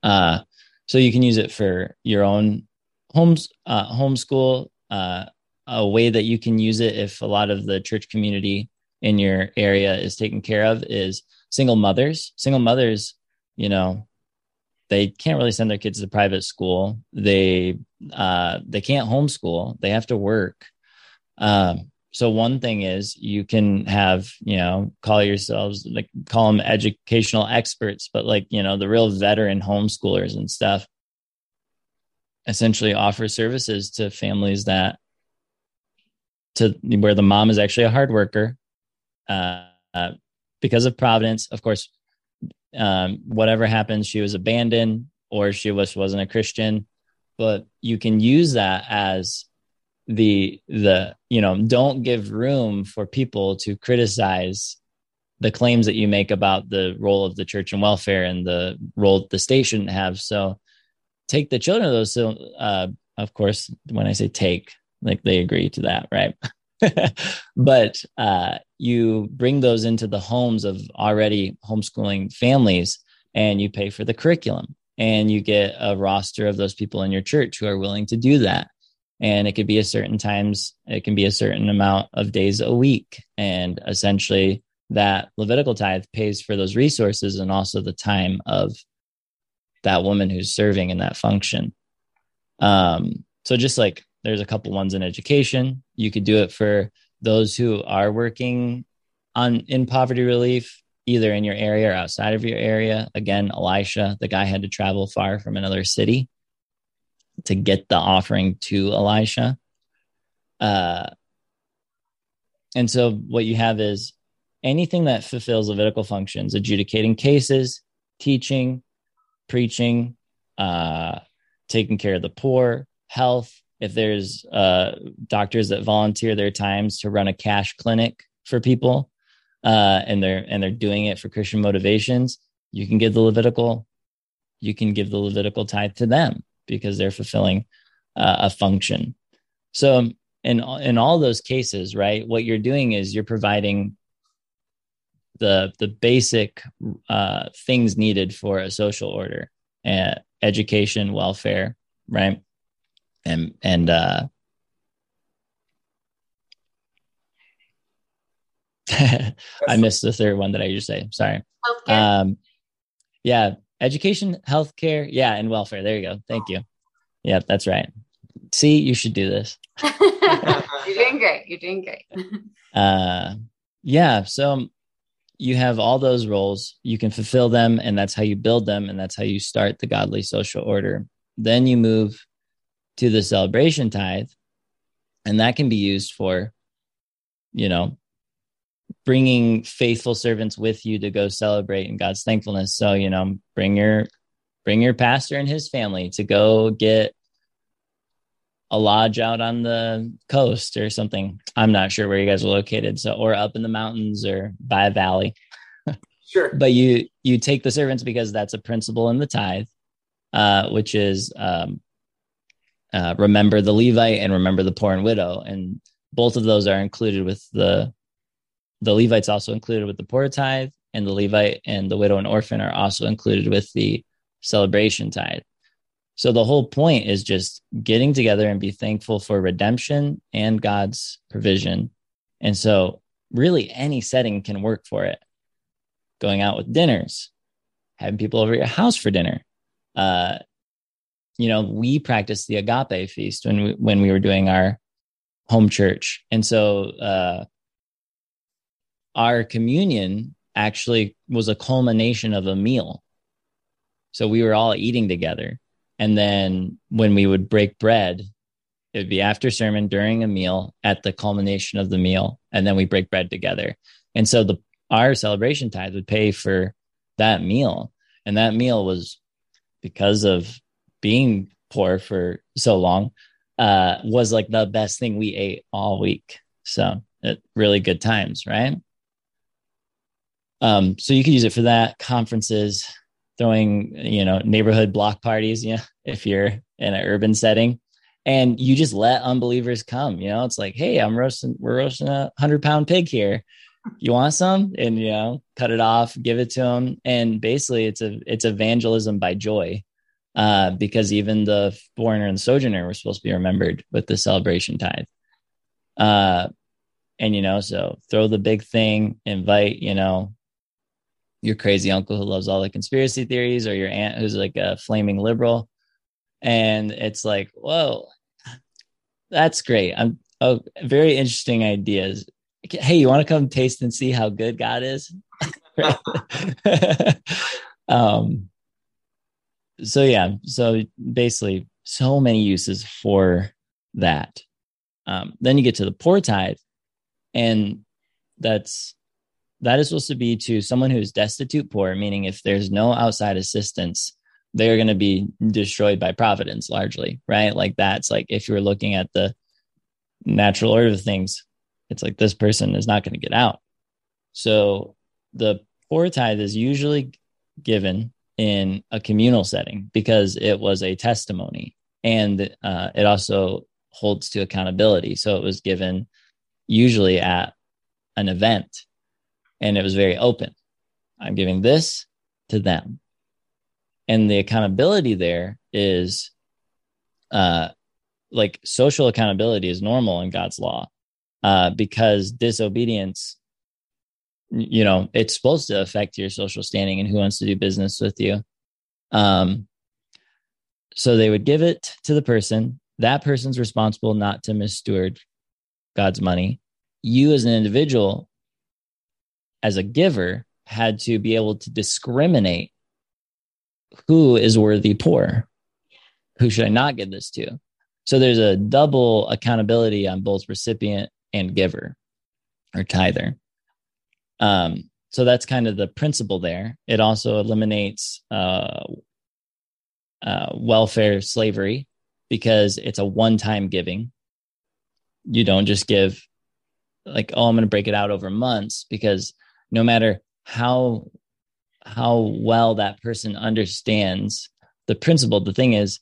Uh, so you can use it for your own homes uh, homeschool uh, a way that you can use it if a lot of the church community in your area is taken care of is single mothers. Single mothers you know they can't really send their kids to private school. They uh, they can't homeschool. They have to work. Um, so one thing is you can have you know call yourselves like call them educational experts but like you know the real veteran homeschoolers and stuff essentially offer services to families that to where the mom is actually a hard worker uh, uh, because of providence. Of course um, whatever happens, she was abandoned or she was wasn't a Christian. But you can use that as the the you know don't give room for people to criticize the claims that you make about the role of the church and welfare and the role the state shouldn't have. So take the children of those. So, uh, of course, when I say take, like they agree to that, right? but uh, you bring those into the homes of already homeschooling families and you pay for the curriculum and you get a roster of those people in your church who are willing to do that. And it could be a certain times it can be a certain amount of days a week. And essentially that levitical tithe pays for those resources and also the time of that woman who's serving in that function. Um, so just like there's a couple ones in education. You could do it for those who are working on in poverty relief, either in your area or outside of your area. Again, Elisha, the guy had to travel far from another city to get the offering to Elisha. Uh, and so what you have is anything that fulfills Levitical functions, adjudicating cases, teaching, preaching, uh, taking care of the poor, health. If there's uh, doctors that volunteer their times to run a cash clinic for people, uh, and they're and they're doing it for Christian motivations, you can give the Levitical, you can give the Levitical tithe to them because they're fulfilling uh, a function. So in in all those cases, right, what you're doing is you're providing the the basic uh, things needed for a social order, uh, education, welfare, right, and and uh, I missed the third one that I just say. Sorry.
Healthcare.
Um, yeah, education, healthcare, yeah, and welfare. There you go. Thank you. Yeah, that's right. See, you should do this.
You're doing great. You're doing great.
Uh, yeah. So you have all those roles. You can fulfill them, and that's how you build them, and that's how you start the godly social order. Then you move to the celebration tithe, and that can be used for, you know, bringing faithful servants with you to go celebrate in God's thankfulness. So, you know, bring your bring your pastor and his family to go get a lodge out on the coast or something. I'm not sure where you guys are located, so or up in the mountains or by a valley.
Sure.
but you you take the servants because that's a principle in the tithe, uh, which is um, uh, remember the Levite and remember the poor and widow, and both of those are included with the the Levite's also included with the poor tithe, and the Levite and the widow and orphan are also included with the celebration tithe. So the whole point is just getting together and be thankful for redemption and God's provision. And so really any setting can work for it. Going out with dinners, having people over your house for dinner. Uh, you know, we practiced the agape feast when we, when we were doing our home church. And so uh, our communion actually was a culmination of a meal. So we were all eating together. And then when we would break bread, it would be after sermon during a meal at the culmination of the meal. And then we break bread together. And so the our celebration tithe would pay for that meal. And that meal was because of being poor for so long, uh, was like the best thing we ate all week. So it, really good times, right? Um, so you could use it for that, conferences, throwing, you know, neighborhood block parties, know, if you're in an urban setting. And you just let unbelievers come. You know, it's like, hey, I'm roasting, we're roasting a hundred pound pig here. You want some? And you know, cut it off, give it to them. And basically it's a it's evangelism by joy. Uh, because even the foreigner and the sojourner were supposed to be remembered with the celebration tithe. Uh, and you know, so throw the big thing, invite, you know, your crazy uncle who loves all the conspiracy theories or your aunt who's like a flaming liberal. And it's like whoa that's great. I'm oh very interesting ideas. Hey you want to come taste and see how good god is? Um so yeah so basically so many uses for that um then you get to the poor tithe and that's that is supposed to be to someone who's destitute poor, meaning if there's no outside assistance, they're going to be destroyed by providence largely, right? Like that's like if you're looking at the natural order of things, it's like this person is not going to get out. So the poor tithe is usually given in a communal setting because it was a testimony and uh, it also holds to accountability. So it was given usually at an event and it was very open. I'm giving this to them. And the accountability there is uh, like social accountability is normal in God's law uh, because disobedience, you know, it's supposed to affect your social standing and who wants to do business with you. Um, so they would give it to the person. That person's responsible not to missteward God's money. You, as an individual, as a giver had to be able to discriminate who is worthy poor who should I not give this to? So there's a double accountability on both recipient and giver or tither. Um, so that's kind of the principle there. It also eliminates uh, uh, welfare slavery because it's a one time giving. You don't just give like, oh, I'm going to break it out over months because no matter how how well that person understands the principle, the thing is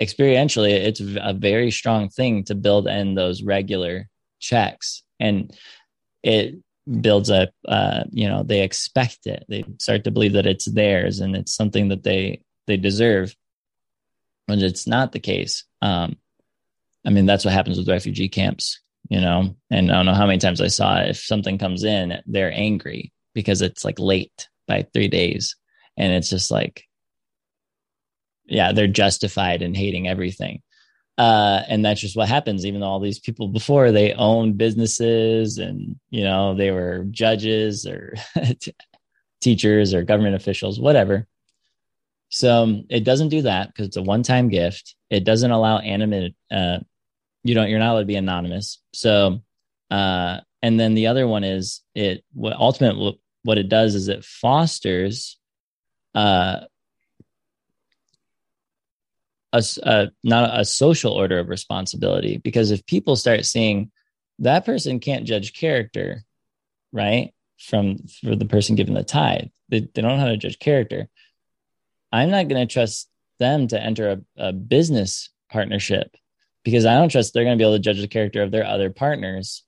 experientially it's a very strong thing to build in those regular checks and it builds up uh, you know they expect it. They start to believe that it's theirs and it's something that they they deserve. When it's not the case. Um i mean that's what happens with refugee camps you know? And i don't know how many times i saw it. If something comes in they're angry because it's like late by three days. And it's just like yeah they're justified in hating everything uh, and that's just what happens. Even though all these people before they owned businesses and you know they were judges or teachers or government officials whatever. So um, it doesn't do that because it's a one-time gift. It doesn't allow animate uh, you don't you're not allowed to be anonymous. So uh, and then the other one is it what ultimate what it does is it fosters uh, a, a not a social order of responsibility because if people start seeing that person can't judge character right from for the person given the tithe they, they don't know how to judge character. I'm not going to trust them to enter a, a business partnership because i don't trust they're going to be able to judge the character of their other partners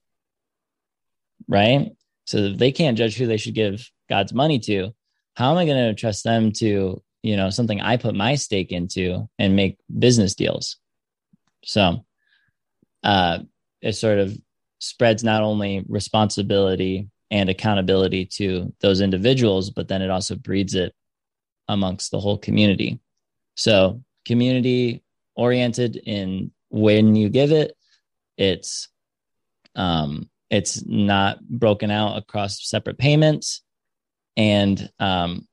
right? So if they can't judge who they should give god's money to how am i going to trust them to you know something i put my stake into and make business deals. So uh it sort of spreads not only responsibility and accountability to those individuals but then it also breeds it amongst the whole community. So community oriented in when you give it it's um it's not broken out across separate payments. And um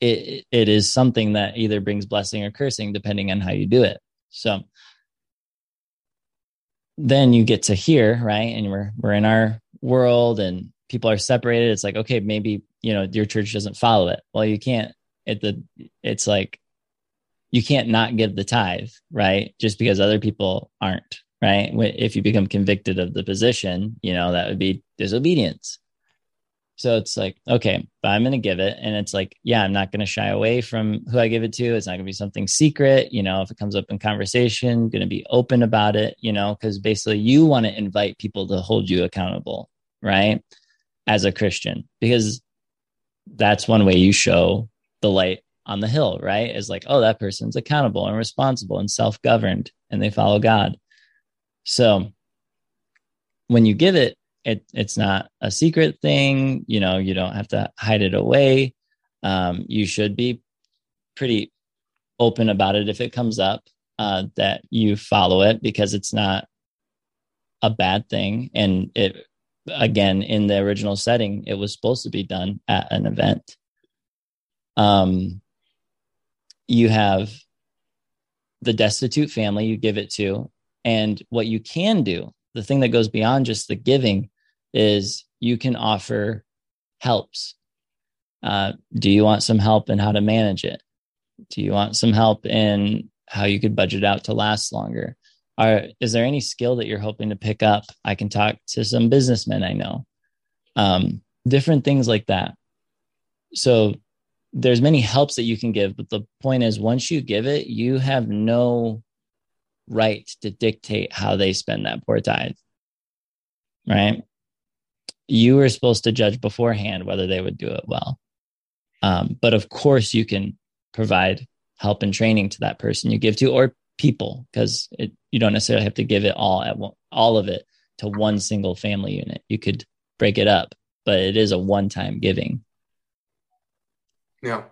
it it is something that either brings blessing or cursing depending on how you do it. So then you get to here right? And we're we're in our world and people are separated. It's like okay maybe you know your church doesn't follow it. Well you can't it the it's like you can't not give the tithe right? Just because other people aren't right? If you become convicted of the position you know that would be disobedience so it's like, okay, but I'm going to give it. And it's like, yeah, I'm not going to shy away from who I give it to. It's not going to be something secret. You know, if it comes up in conversation, going to be open about it, you know, because basically you want to invite people to hold you accountable, right? As a Christian, because that's one way you show the light on the hill, right? Is like, oh, that person's accountable and responsible and self governed and they follow God. So when you give it, it it's not a secret thing you know you don't have to hide it away. Um, you should be pretty open about it if it comes up uh, that you follow it because it's not a bad thing. And it again in the original setting it was supposed to be done at an event. Um you have the destitute family you give it to. And what you can do the thing that goes beyond just the giving is you can offer helps. Uh, do you want some help in how to manage it? Do you want some help in how you could budget out to last longer? Are, is there any skill that you're hoping to pick up? I can talk to some businessmen I know. Um, different things like that. So there's many helps that you can give, but the point is once you give it, you have no right to dictate how they spend that poor tithe. Right you were supposed to judge beforehand whether they would do it well. Um, but of course, you can provide help and training to that person you give to, or people, because you don't necessarily have to give it all at one, all of it to one single family unit. You could break it up, but it is a one-time giving.
Yeah.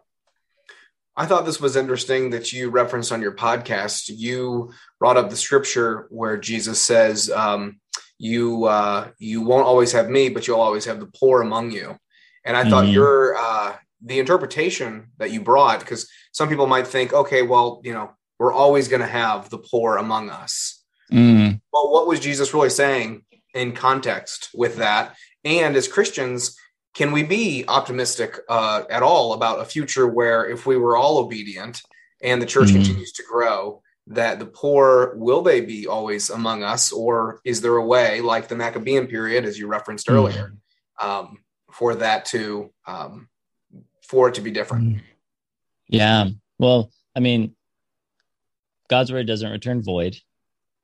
I thought this was interesting that you referenced on your podcast. You brought up the scripture where Jesus says, um, you uh, you won't always have me, but you'll always have the poor among you. And I mm-hmm. thought your uh, the interpretation that you brought, because some people might think, okay, well, you know, we're always going to have the poor among us.
Mm.
Well, what was Jesus really saying in context with that? And as Christians, can we be optimistic uh, at all about a future where if we were all obedient and the church
Mhm.
continues to grow, that the poor will they be always among us, or is there a way, like the Maccabean period, as you referenced earlier, um, for that to um, for it to be different?
Yeah. Well, I mean, God's word doesn't return void,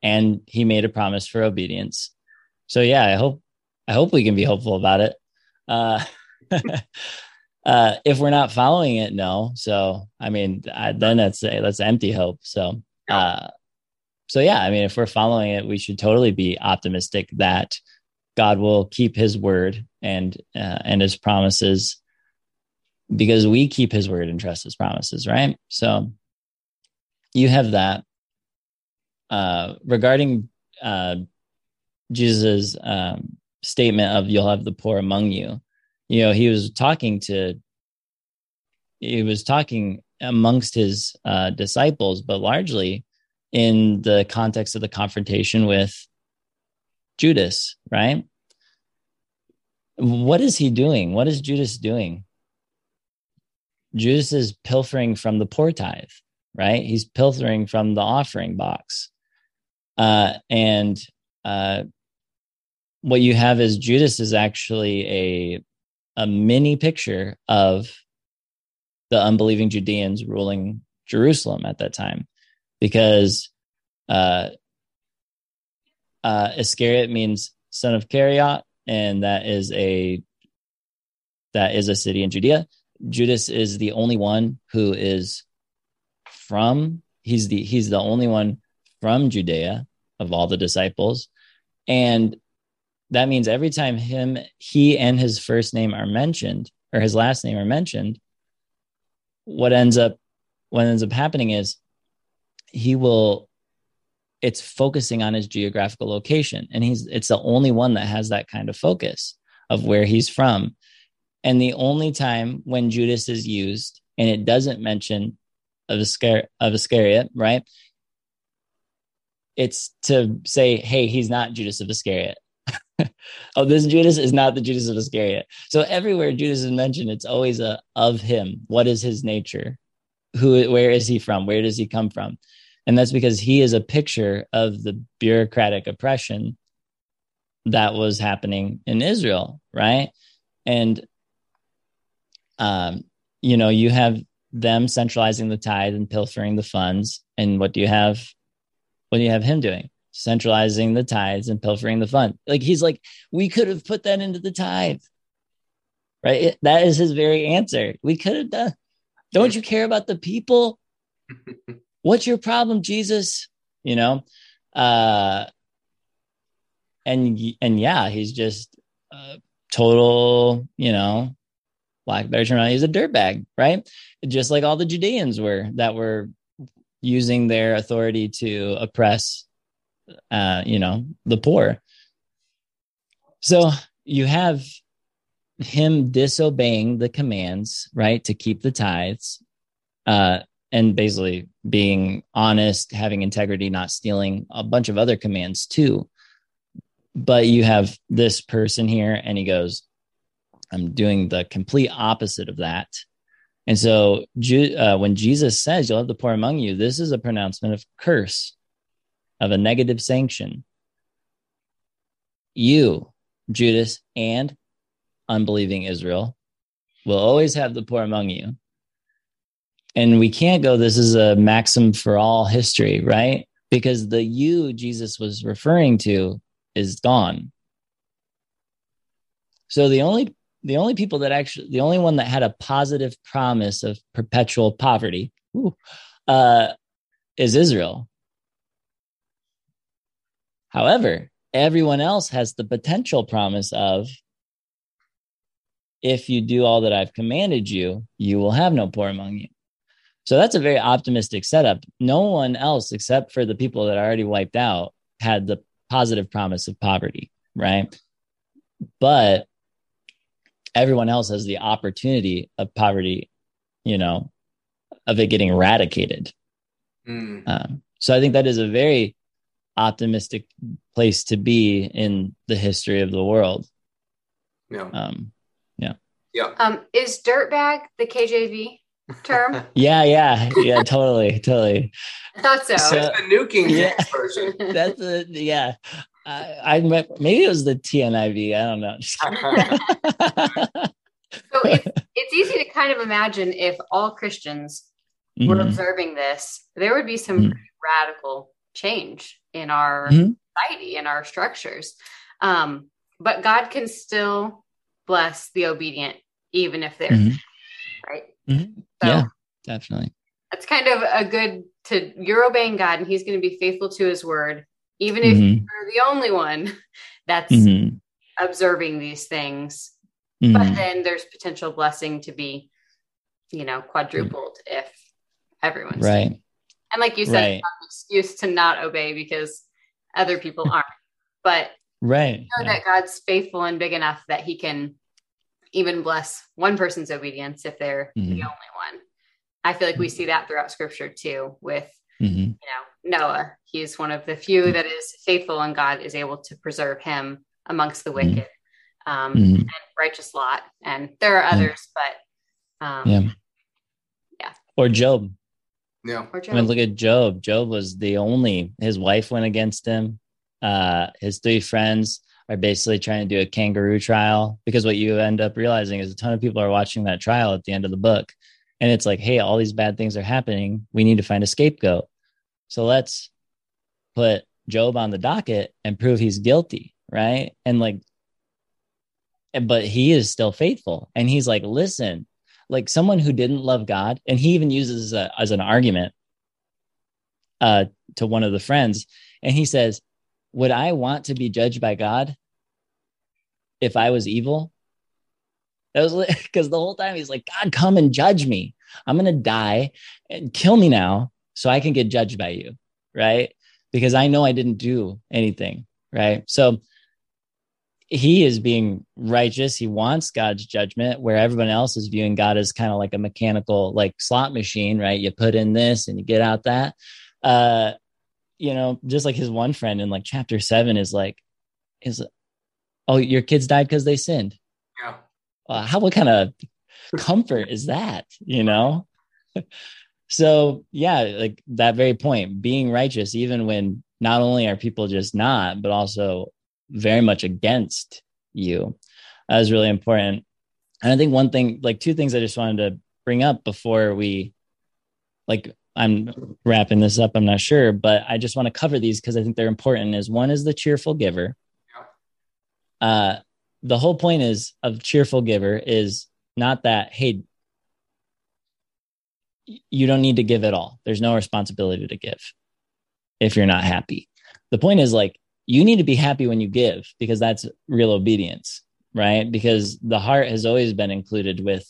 and He made a promise for obedience. So yeah, I hope I hope we can be hopeful about it. Uh, uh, if we're not following it, no. So I mean, I, then that's that's empty hope. So uh, so yeah, I mean, if we're following it, we should totally be optimistic that God will keep His word and uh, and His promises because we keep his word and trust his promises, right? So you have that. Uh, regarding uh, Jesus' um, statement of "You'll have the poor among you," you know, he was talking to, he was talking amongst his uh, disciples, but largely in the context of the confrontation with Judas, right? What is he doing? What is Judas doing? Judas is pilfering from the poor tithe, right? He's pilfering from the offering box. Uh, and uh, what you have is Judas is actually a a mini picture of the unbelieving Judeans ruling Jerusalem at that time, because uh, uh, Iscariot means son of Cariot, and that is a that is a city in Judea. Judas is the only one who is from he's the he's the only one from Judea of all the disciples and that means every time him he and his first name are mentioned or his last name are mentioned what ends up what ends up happening is he will it's focusing on his geographical location and he's it's the only one that has that kind of focus of where he's from and the only time when Judas is used, and it doesn't mention of Iscar- of Iscariot, right? It's to say, hey, he's not Judas of Iscariot. Oh, this Judas is not the Judas of Iscariot. So everywhere Judas is mentioned, it's always a of him. What is his nature? Who where is he from? Where does he come from? And that's because he is a picture of the bureaucratic oppression that was happening in Israel, right? And um, you know, you have them centralizing the tithe and pilfering the funds. And what do you have? What do you have him doing? Centralizing the tithes and pilfering the fund. Like he's like, we could have put that into the tithe. Right? It, that is his very answer. We could have done. Don't you care about the people? What's your problem, Jesus? You know? Uh and and yeah, he's just uh, total, you know, black bear terminology is a dirtbag, right? Just like all the Judeans were that were using their authority to oppress, uh, you know, the poor. So you have him disobeying the commands, right, to keep the tithes, uh, and basically being honest, having integrity, not stealing, a bunch of other commands too. But you have this person here, and he goes, I'm doing the complete opposite of that. And so uh, when Jesus says, You'll have the poor among you, this is a pronouncement of curse, of a negative sanction. You, Judas, and unbelieving Israel will always have the poor among you. And we can't go, this is a maxim for all history, right? Because the you Jesus was referring to is gone. So the only the only people that actually the only one that had a positive promise of perpetual poverty ooh, uh, is Israel. However, everyone else has the potential promise of if you do all that I've commanded you, you will have no poor among you. So that's a very optimistic setup. No one else, except for the people that are already wiped out, had the positive promise of poverty, right? But everyone else has the opportunity of poverty, you know, of it getting eradicated. Mm. Um, so I think that is a very optimistic place to be in the history of the world.
Yeah.
Um, yeah.
Yeah.
Um, is dirtbag the KJV term?
yeah, yeah, yeah, totally, totally.
I thought so.
so That's the nuking
yeah,
version.
That's the yeah. I, I maybe it was the TNIV. I don't know.
so it's, it's easy to kind of imagine if all Christians mm-hmm. were observing this, there would be some mm-hmm. radical change in our mm-hmm. society in our structures. Um, but God can still bless the obedient, even if they're
mm-hmm.
right.
Mm-hmm. So yeah, definitely.
That's kind of a good to you're obeying God, and He's going to be faithful to His word, even if mm-hmm. you're the only one that's mm-hmm. observing these things. But mm-hmm. then there's potential blessing to be, you know, quadrupled if everyone's
right.
And like you said, right. an excuse to not obey because other people aren't. But
right,
know that God's faithful and big enough that He can even bless one person's obedience if they're mm-hmm. the only one. I feel like we see that throughout Scripture too. With mm-hmm. you know Noah, he's one of the few that is faithful, and God is able to preserve him amongst the mm-hmm. wicked. Um, mm-hmm. and righteous Lot, and there are others, but um,
yeah, yeah, or Job.
Yeah.
I mean, look at Job. Job was the only, his wife went against him. Uh, his three friends are basically trying to do a kangaroo trial because what you end up realizing is a ton of people are watching that trial at the end of the book. And it's like, hey, all these bad things are happening. We need to find a scapegoat. So let's put Job on the docket and prove he's guilty. Right. And like, but he is still faithful. And he's like, listen, like someone who didn't love God, and he even uses a, as an argument uh, to one of the friends, and he says, "Would I want to be judged by God if I was evil?" That was because the whole time he's like, "God, come and judge me. I'm gonna die and kill me now, so I can get judged by you." Right? Because I know I didn't do anything. Right? So he is being righteous. He wants God's judgment, where everyone else is viewing God as kind of like a mechanical, like slot machine, right? You put in this and you get out that. Uh, you know, just like his one friend in like chapter seven is like, is, oh, your kids died because they sinned.
Yeah.
Uh, how, what kind of comfort is that, you know? so, yeah, like that very point, being righteous, even when not only are people just not, but also very much against you. That is really important. And I think one thing, like two things I just wanted to bring up before we, like, I'm wrapping this up, I'm not sure, but I just want to cover these because I think they're important. Is one is the cheerful giver. Uh, the whole point is of cheerful giver is not that, hey, you don't need to give at all. There's no responsibility to give if you're not happy. The point is like you need to be happy when you give because that's real obedience, right? Because the heart has always been included with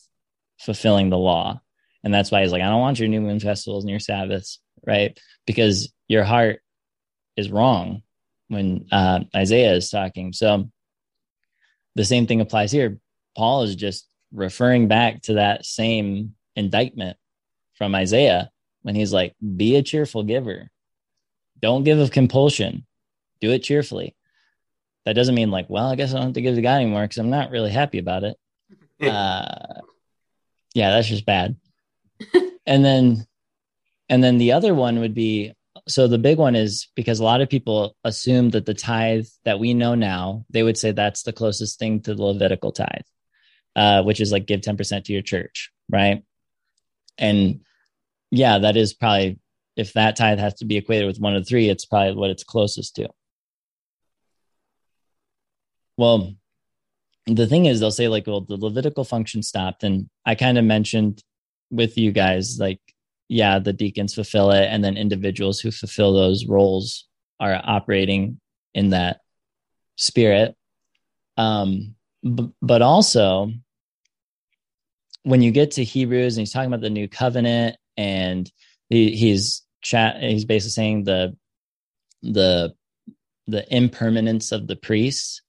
fulfilling the law. And that's why he's like, I don't want your new moon festivals and your Sabbaths, right? Because your heart is wrong when uh, Isaiah is talking. So the same thing applies here. Paul is just referring back to that same indictment from Isaiah when he's like, be a cheerful giver. Don't give of compulsion do it cheerfully. That doesn't mean like, well, I guess I don't have to give to God anymore because I'm not really happy about it. uh, yeah, that's just bad. and then, and then the other one would be so the big one is because a lot of people assume that the tithe that we know now, they would say that's the closest thing to the Levitical tithe, uh, which is like give 10% to your church, right? And yeah, that is probably if that tithe has to be equated with one of the three, it's probably what it's closest to. Well, the thing is, they'll say, like, well, the Levitical function stopped. And I kind of mentioned with you guys, like, yeah, the deacons fulfill it. And then individuals who fulfill those roles are operating in that spirit. Um, b- but also, when you get to Hebrews and he's talking about the new covenant and he, he's chat, he's basically saying the, the, the impermanence of the priests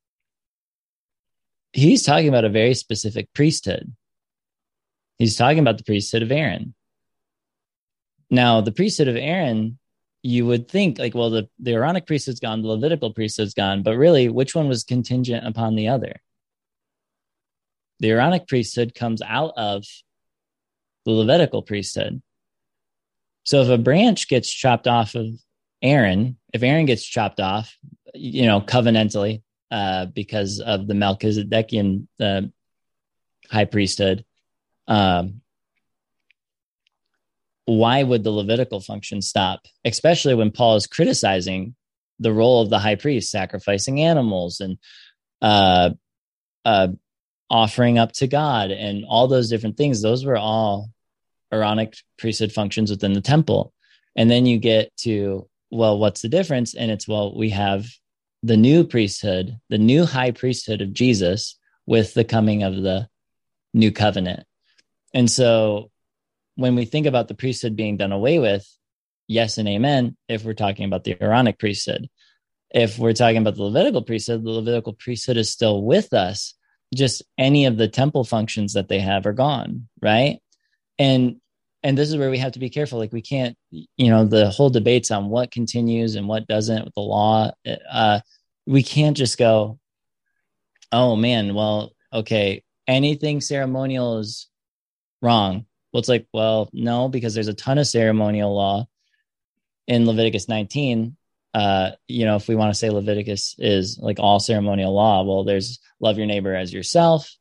he's talking about a very specific priesthood. He's talking about the priesthood of Aaron. Now, the priesthood of Aaron, you would think like, well, the, the Aaronic priesthood's gone, the Levitical priesthood's gone, but really, which one was contingent upon the other? The Aaronic priesthood comes out of the Levitical priesthood. So if a branch gets chopped off of Aaron, if Aaron gets chopped off, you know, covenantally, uh, because of the Melchizedekian uh, high priesthood, um, why would the Levitical function stop? Especially when Paul is criticizing the role of the high priest, sacrificing animals and uh, uh, offering up to God and all those different things. Those were all Aaronic priesthood functions within the temple. And then you get to, well, what's the difference? And it's, well, we have the new priesthood, the new high priesthood of Jesus with the coming of the new covenant. And so when we think about the priesthood being done away with, yes and amen, if we're talking about the Aaronic priesthood. If we're talking about the Levitical priesthood, the Levitical priesthood is still with us. Just any of the temple functions that they have are gone, right? And and this is where we have to be careful. Like we can't, you know, the whole debates on what continues and what doesn't with the law. Uh, we can't just go, oh man, well, okay, anything ceremonial is wrong well, it's like, well, no, because there's a ton of ceremonial law in Leviticus 19. Uh, you know, if we want to say Leviticus is like all ceremonial law, well, there's love your neighbor as yourself.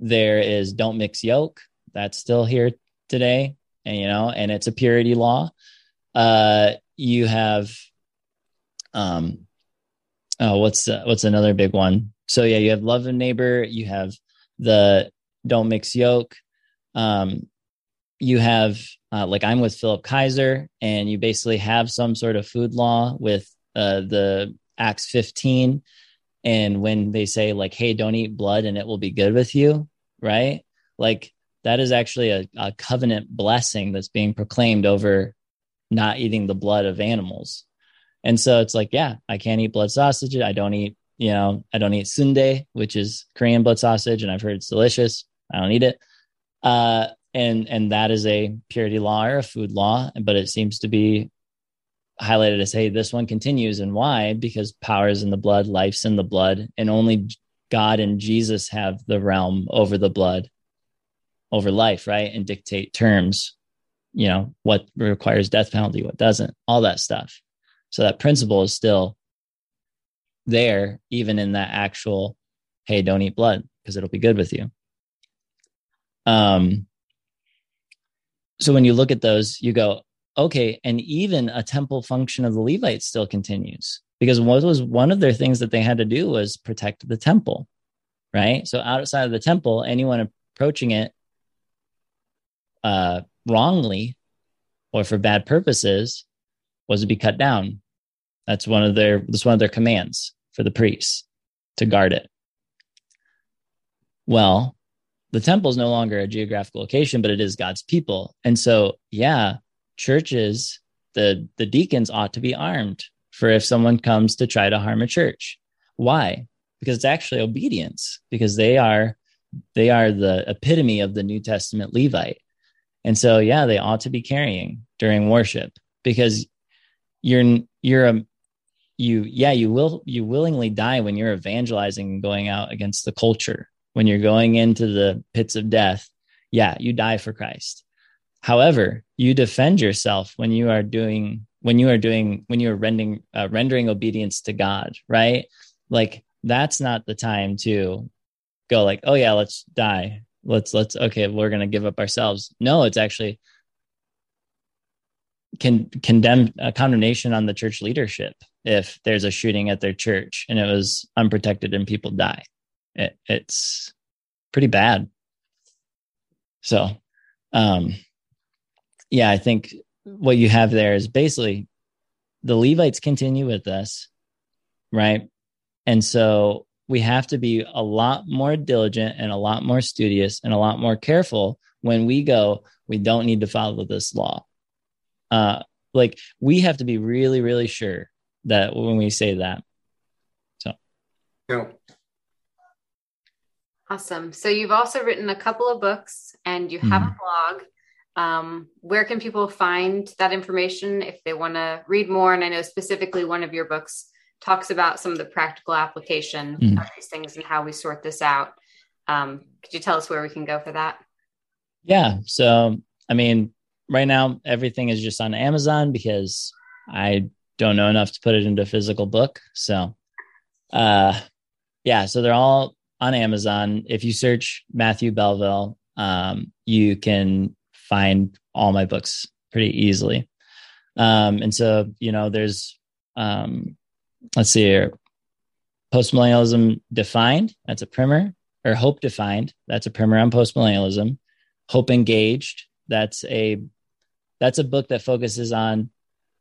There is don't mix yoke. That's still here today. And, you know, and it's a purity law. Uh, you have, um, oh, what's, uh, what's another big one? So yeah, you have love a neighbor. You have the don't mix yoke. Um, you have uh, like I'm with Phillip Kayser, and you basically have some sort of food law with uh, the Acts 15, and when they say like, "Hey, don't eat blood, and it will be good with you," right? Like that is actually a, a covenant blessing that's being proclaimed over not eating the blood of animals. And so it's like, yeah, I can't eat blood sausage. I don't eat, you know, I don't eat sundae, which is Korean blood sausage, and I've heard it's delicious. I don't eat it. Uh, and and that is a purity law or a food law but it seems to be highlighted as hey this one continues and why because power is in the blood life's in the blood and only god and jesus have the realm over the blood over life right? And dictate terms you know what requires death penalty what doesn't all that stuff. So that principle is still there even in that actual hey don't eat blood because it'll be good with you. Um so when you look at those, you go, okay, and even a temple function of the Levites still continues because what was one of their things that they had to do was protect the temple, right? So outside of the temple, anyone approaching it uh, wrongly or for bad purposes was to be cut down. That's one of their that's one of their commands for the priests to guard it. Well, the temple is no longer a geographical location, but it is God's people. And so, yeah, churches, the the deacons ought to be armed for if someone comes to try to harm a church. Why? Because it's actually obedience, because they are they are the epitome of the New Testament Levite. And so, yeah, they ought to be carrying during worship because you're you're a you yeah you will you willingly die when you're evangelizing and going out against the culture when you're going into the pits of death, yeah, you die for Christ. However, you defend yourself when you are doing when you are doing when you are rendering uh, rendering obedience to God, right? Like that's not the time to go like, oh yeah, let's die. Let's let's okay, we're gonna give up ourselves. No, it's actually can condemn a condemnation on the church leadership if there's a shooting at their church and it was unprotected and people die it, it's pretty bad. So, um, yeah, I think what you have there is basically the Levites continue with us, right? And so we have to be a lot more diligent and a lot more studious and a lot more careful when we go, we don't need to follow this law. Uh, like we have to be really, really sure that when we say that. So,
no,
Awesome. So you've also written a couple of books and you have mm. a blog. Um, where can people find that information if they want to read more? And I know specifically one of your books talks about some of the practical application mm. of these things and how we sort this out. Um, could you tell us where we can go for that?
Yeah. So, I mean, right now everything is just on Amazon because I don't know enough to put it into a physical book. So, uh, yeah, so they're all on Amazon. If you search Matthew Belleville, um, you can find all my books pretty easily. Um, and so, you know, there's, um, let's see here, postmillennialism defined. That's a primer, or hope defined. That's a primer on postmillennialism. Hope engaged. That's a that's a book that focuses on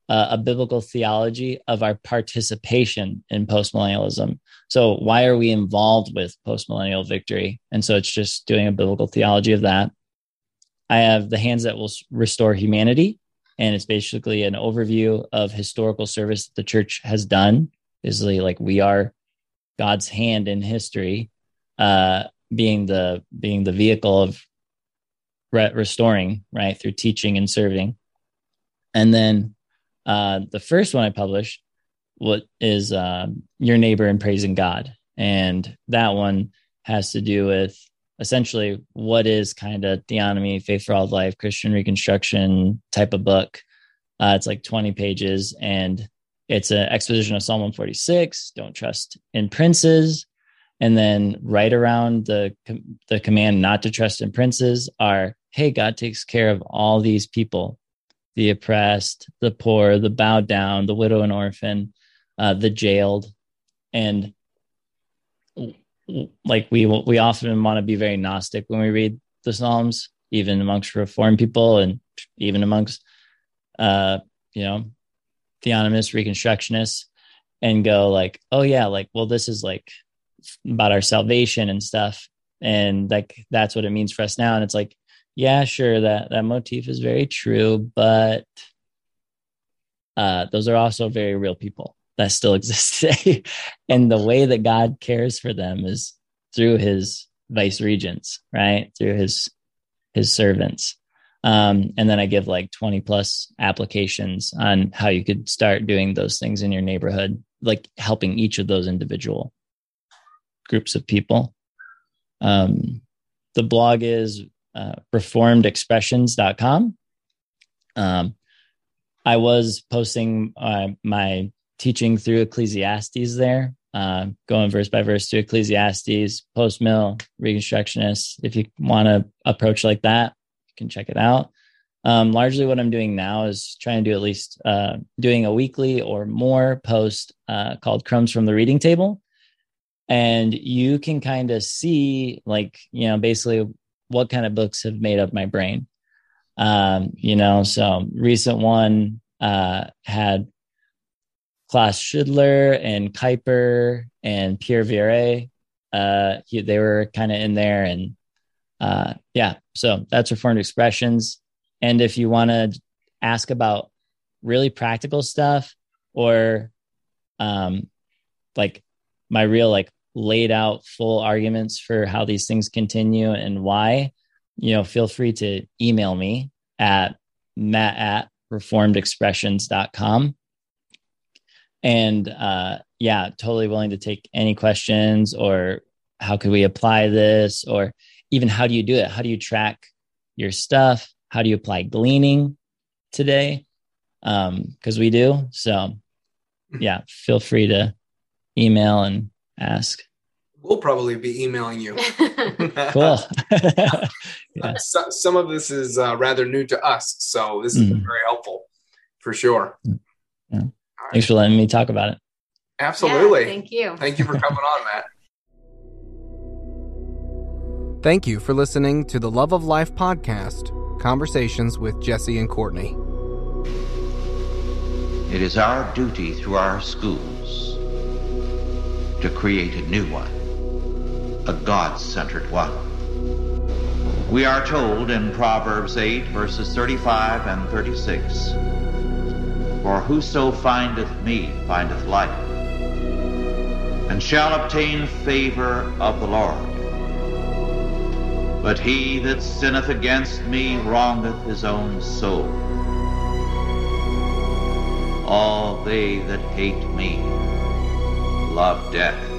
uh, a biblical theology of our participation in postmillennialism. So, why are we involved with postmillennial victory? And so, it's just doing a biblical theology of that. I have The Hands That Will Restore Humanity, and it's basically an overview of historical service that the church has done. Basically, like we are God's hand in history, uh, being the being the vehicle of re- restoring, right, through teaching and serving. And then uh, the first one I published what is uh, your neighbor and praising God, and that one has to do with essentially what is kind of theonomy, faith for all life, Christian Reconstruction type of book. Uh, it's like 20 pages and it's an exposition of Psalm 146. Don't trust in princes. And then right around the the command not to trust in princes are, hey, God takes care of all these people the oppressed, the poor, the bowed down, the widow and orphan, uh, the jailed, and like we we often want to be very gnostic when we read the Psalms, even amongst Reformed people and even amongst uh, you know theonomists, reconstructionists, and go like, oh yeah, like well this is like about our salvation and stuff, and like that's what it means for us now, and it's like yeah, sure, that that motif is very true, but uh, those are also very real people that still exist today, and the way that God cares for them is through His vice regents, right? Through His His servants. Um, and then I give like 20 plus applications on how you could start doing those things in your neighborhood, like helping each of those individual groups of people. Um, the blog is uh, reformedexpressions.com. Um, I was posting uh, my teaching through Ecclesiastes there, uh, going verse by verse through Ecclesiastes, post mill, Reconstructionists. If you want to approach like that, you can check it out. Um, largely, what I'm doing now is trying to do at least uh, doing a weekly or more post uh, called Crumbs from the Reading Table. And you can kind of see, like, you know, basically what kind of books have made up my brain. Um, you know, so recent one uh, had Klaus Schilder and Kuyper and Pierre Viret. Uh, he, they were kind of in there, and uh, yeah, so that's Reformed Expressions. And if you want to ask about really practical stuff or um, like my real like laid out full arguments for how these things continue and why, you know, feel free to email me at matt at reformedexpressions.com. And uh, yeah, totally willing to take any questions or how could we apply this or even how do you do it? How do you track your stuff? How do you apply gleaning today? Um, because we do. So yeah, feel free to email and ask.
We'll probably be emailing you.
cool.
yeah. so, some of this is uh, rather new to us, so this is mm. very helpful for sure.
Yeah. Right. Thanks for letting me talk about it.
Absolutely.
Yeah, thank you.
Thank you for coming on, Matt.
Thank you for listening to the Love of Life podcast conversations with Jesse and Courtney.
It is our duty through our schools to create a new one, a God centered one. We are told in Proverbs 8, verses 35 and 36 For whoso findeth me findeth life, and shall obtain favor of the Lord. But he that sinneth against me wrongeth his own soul. All they that hate me love death.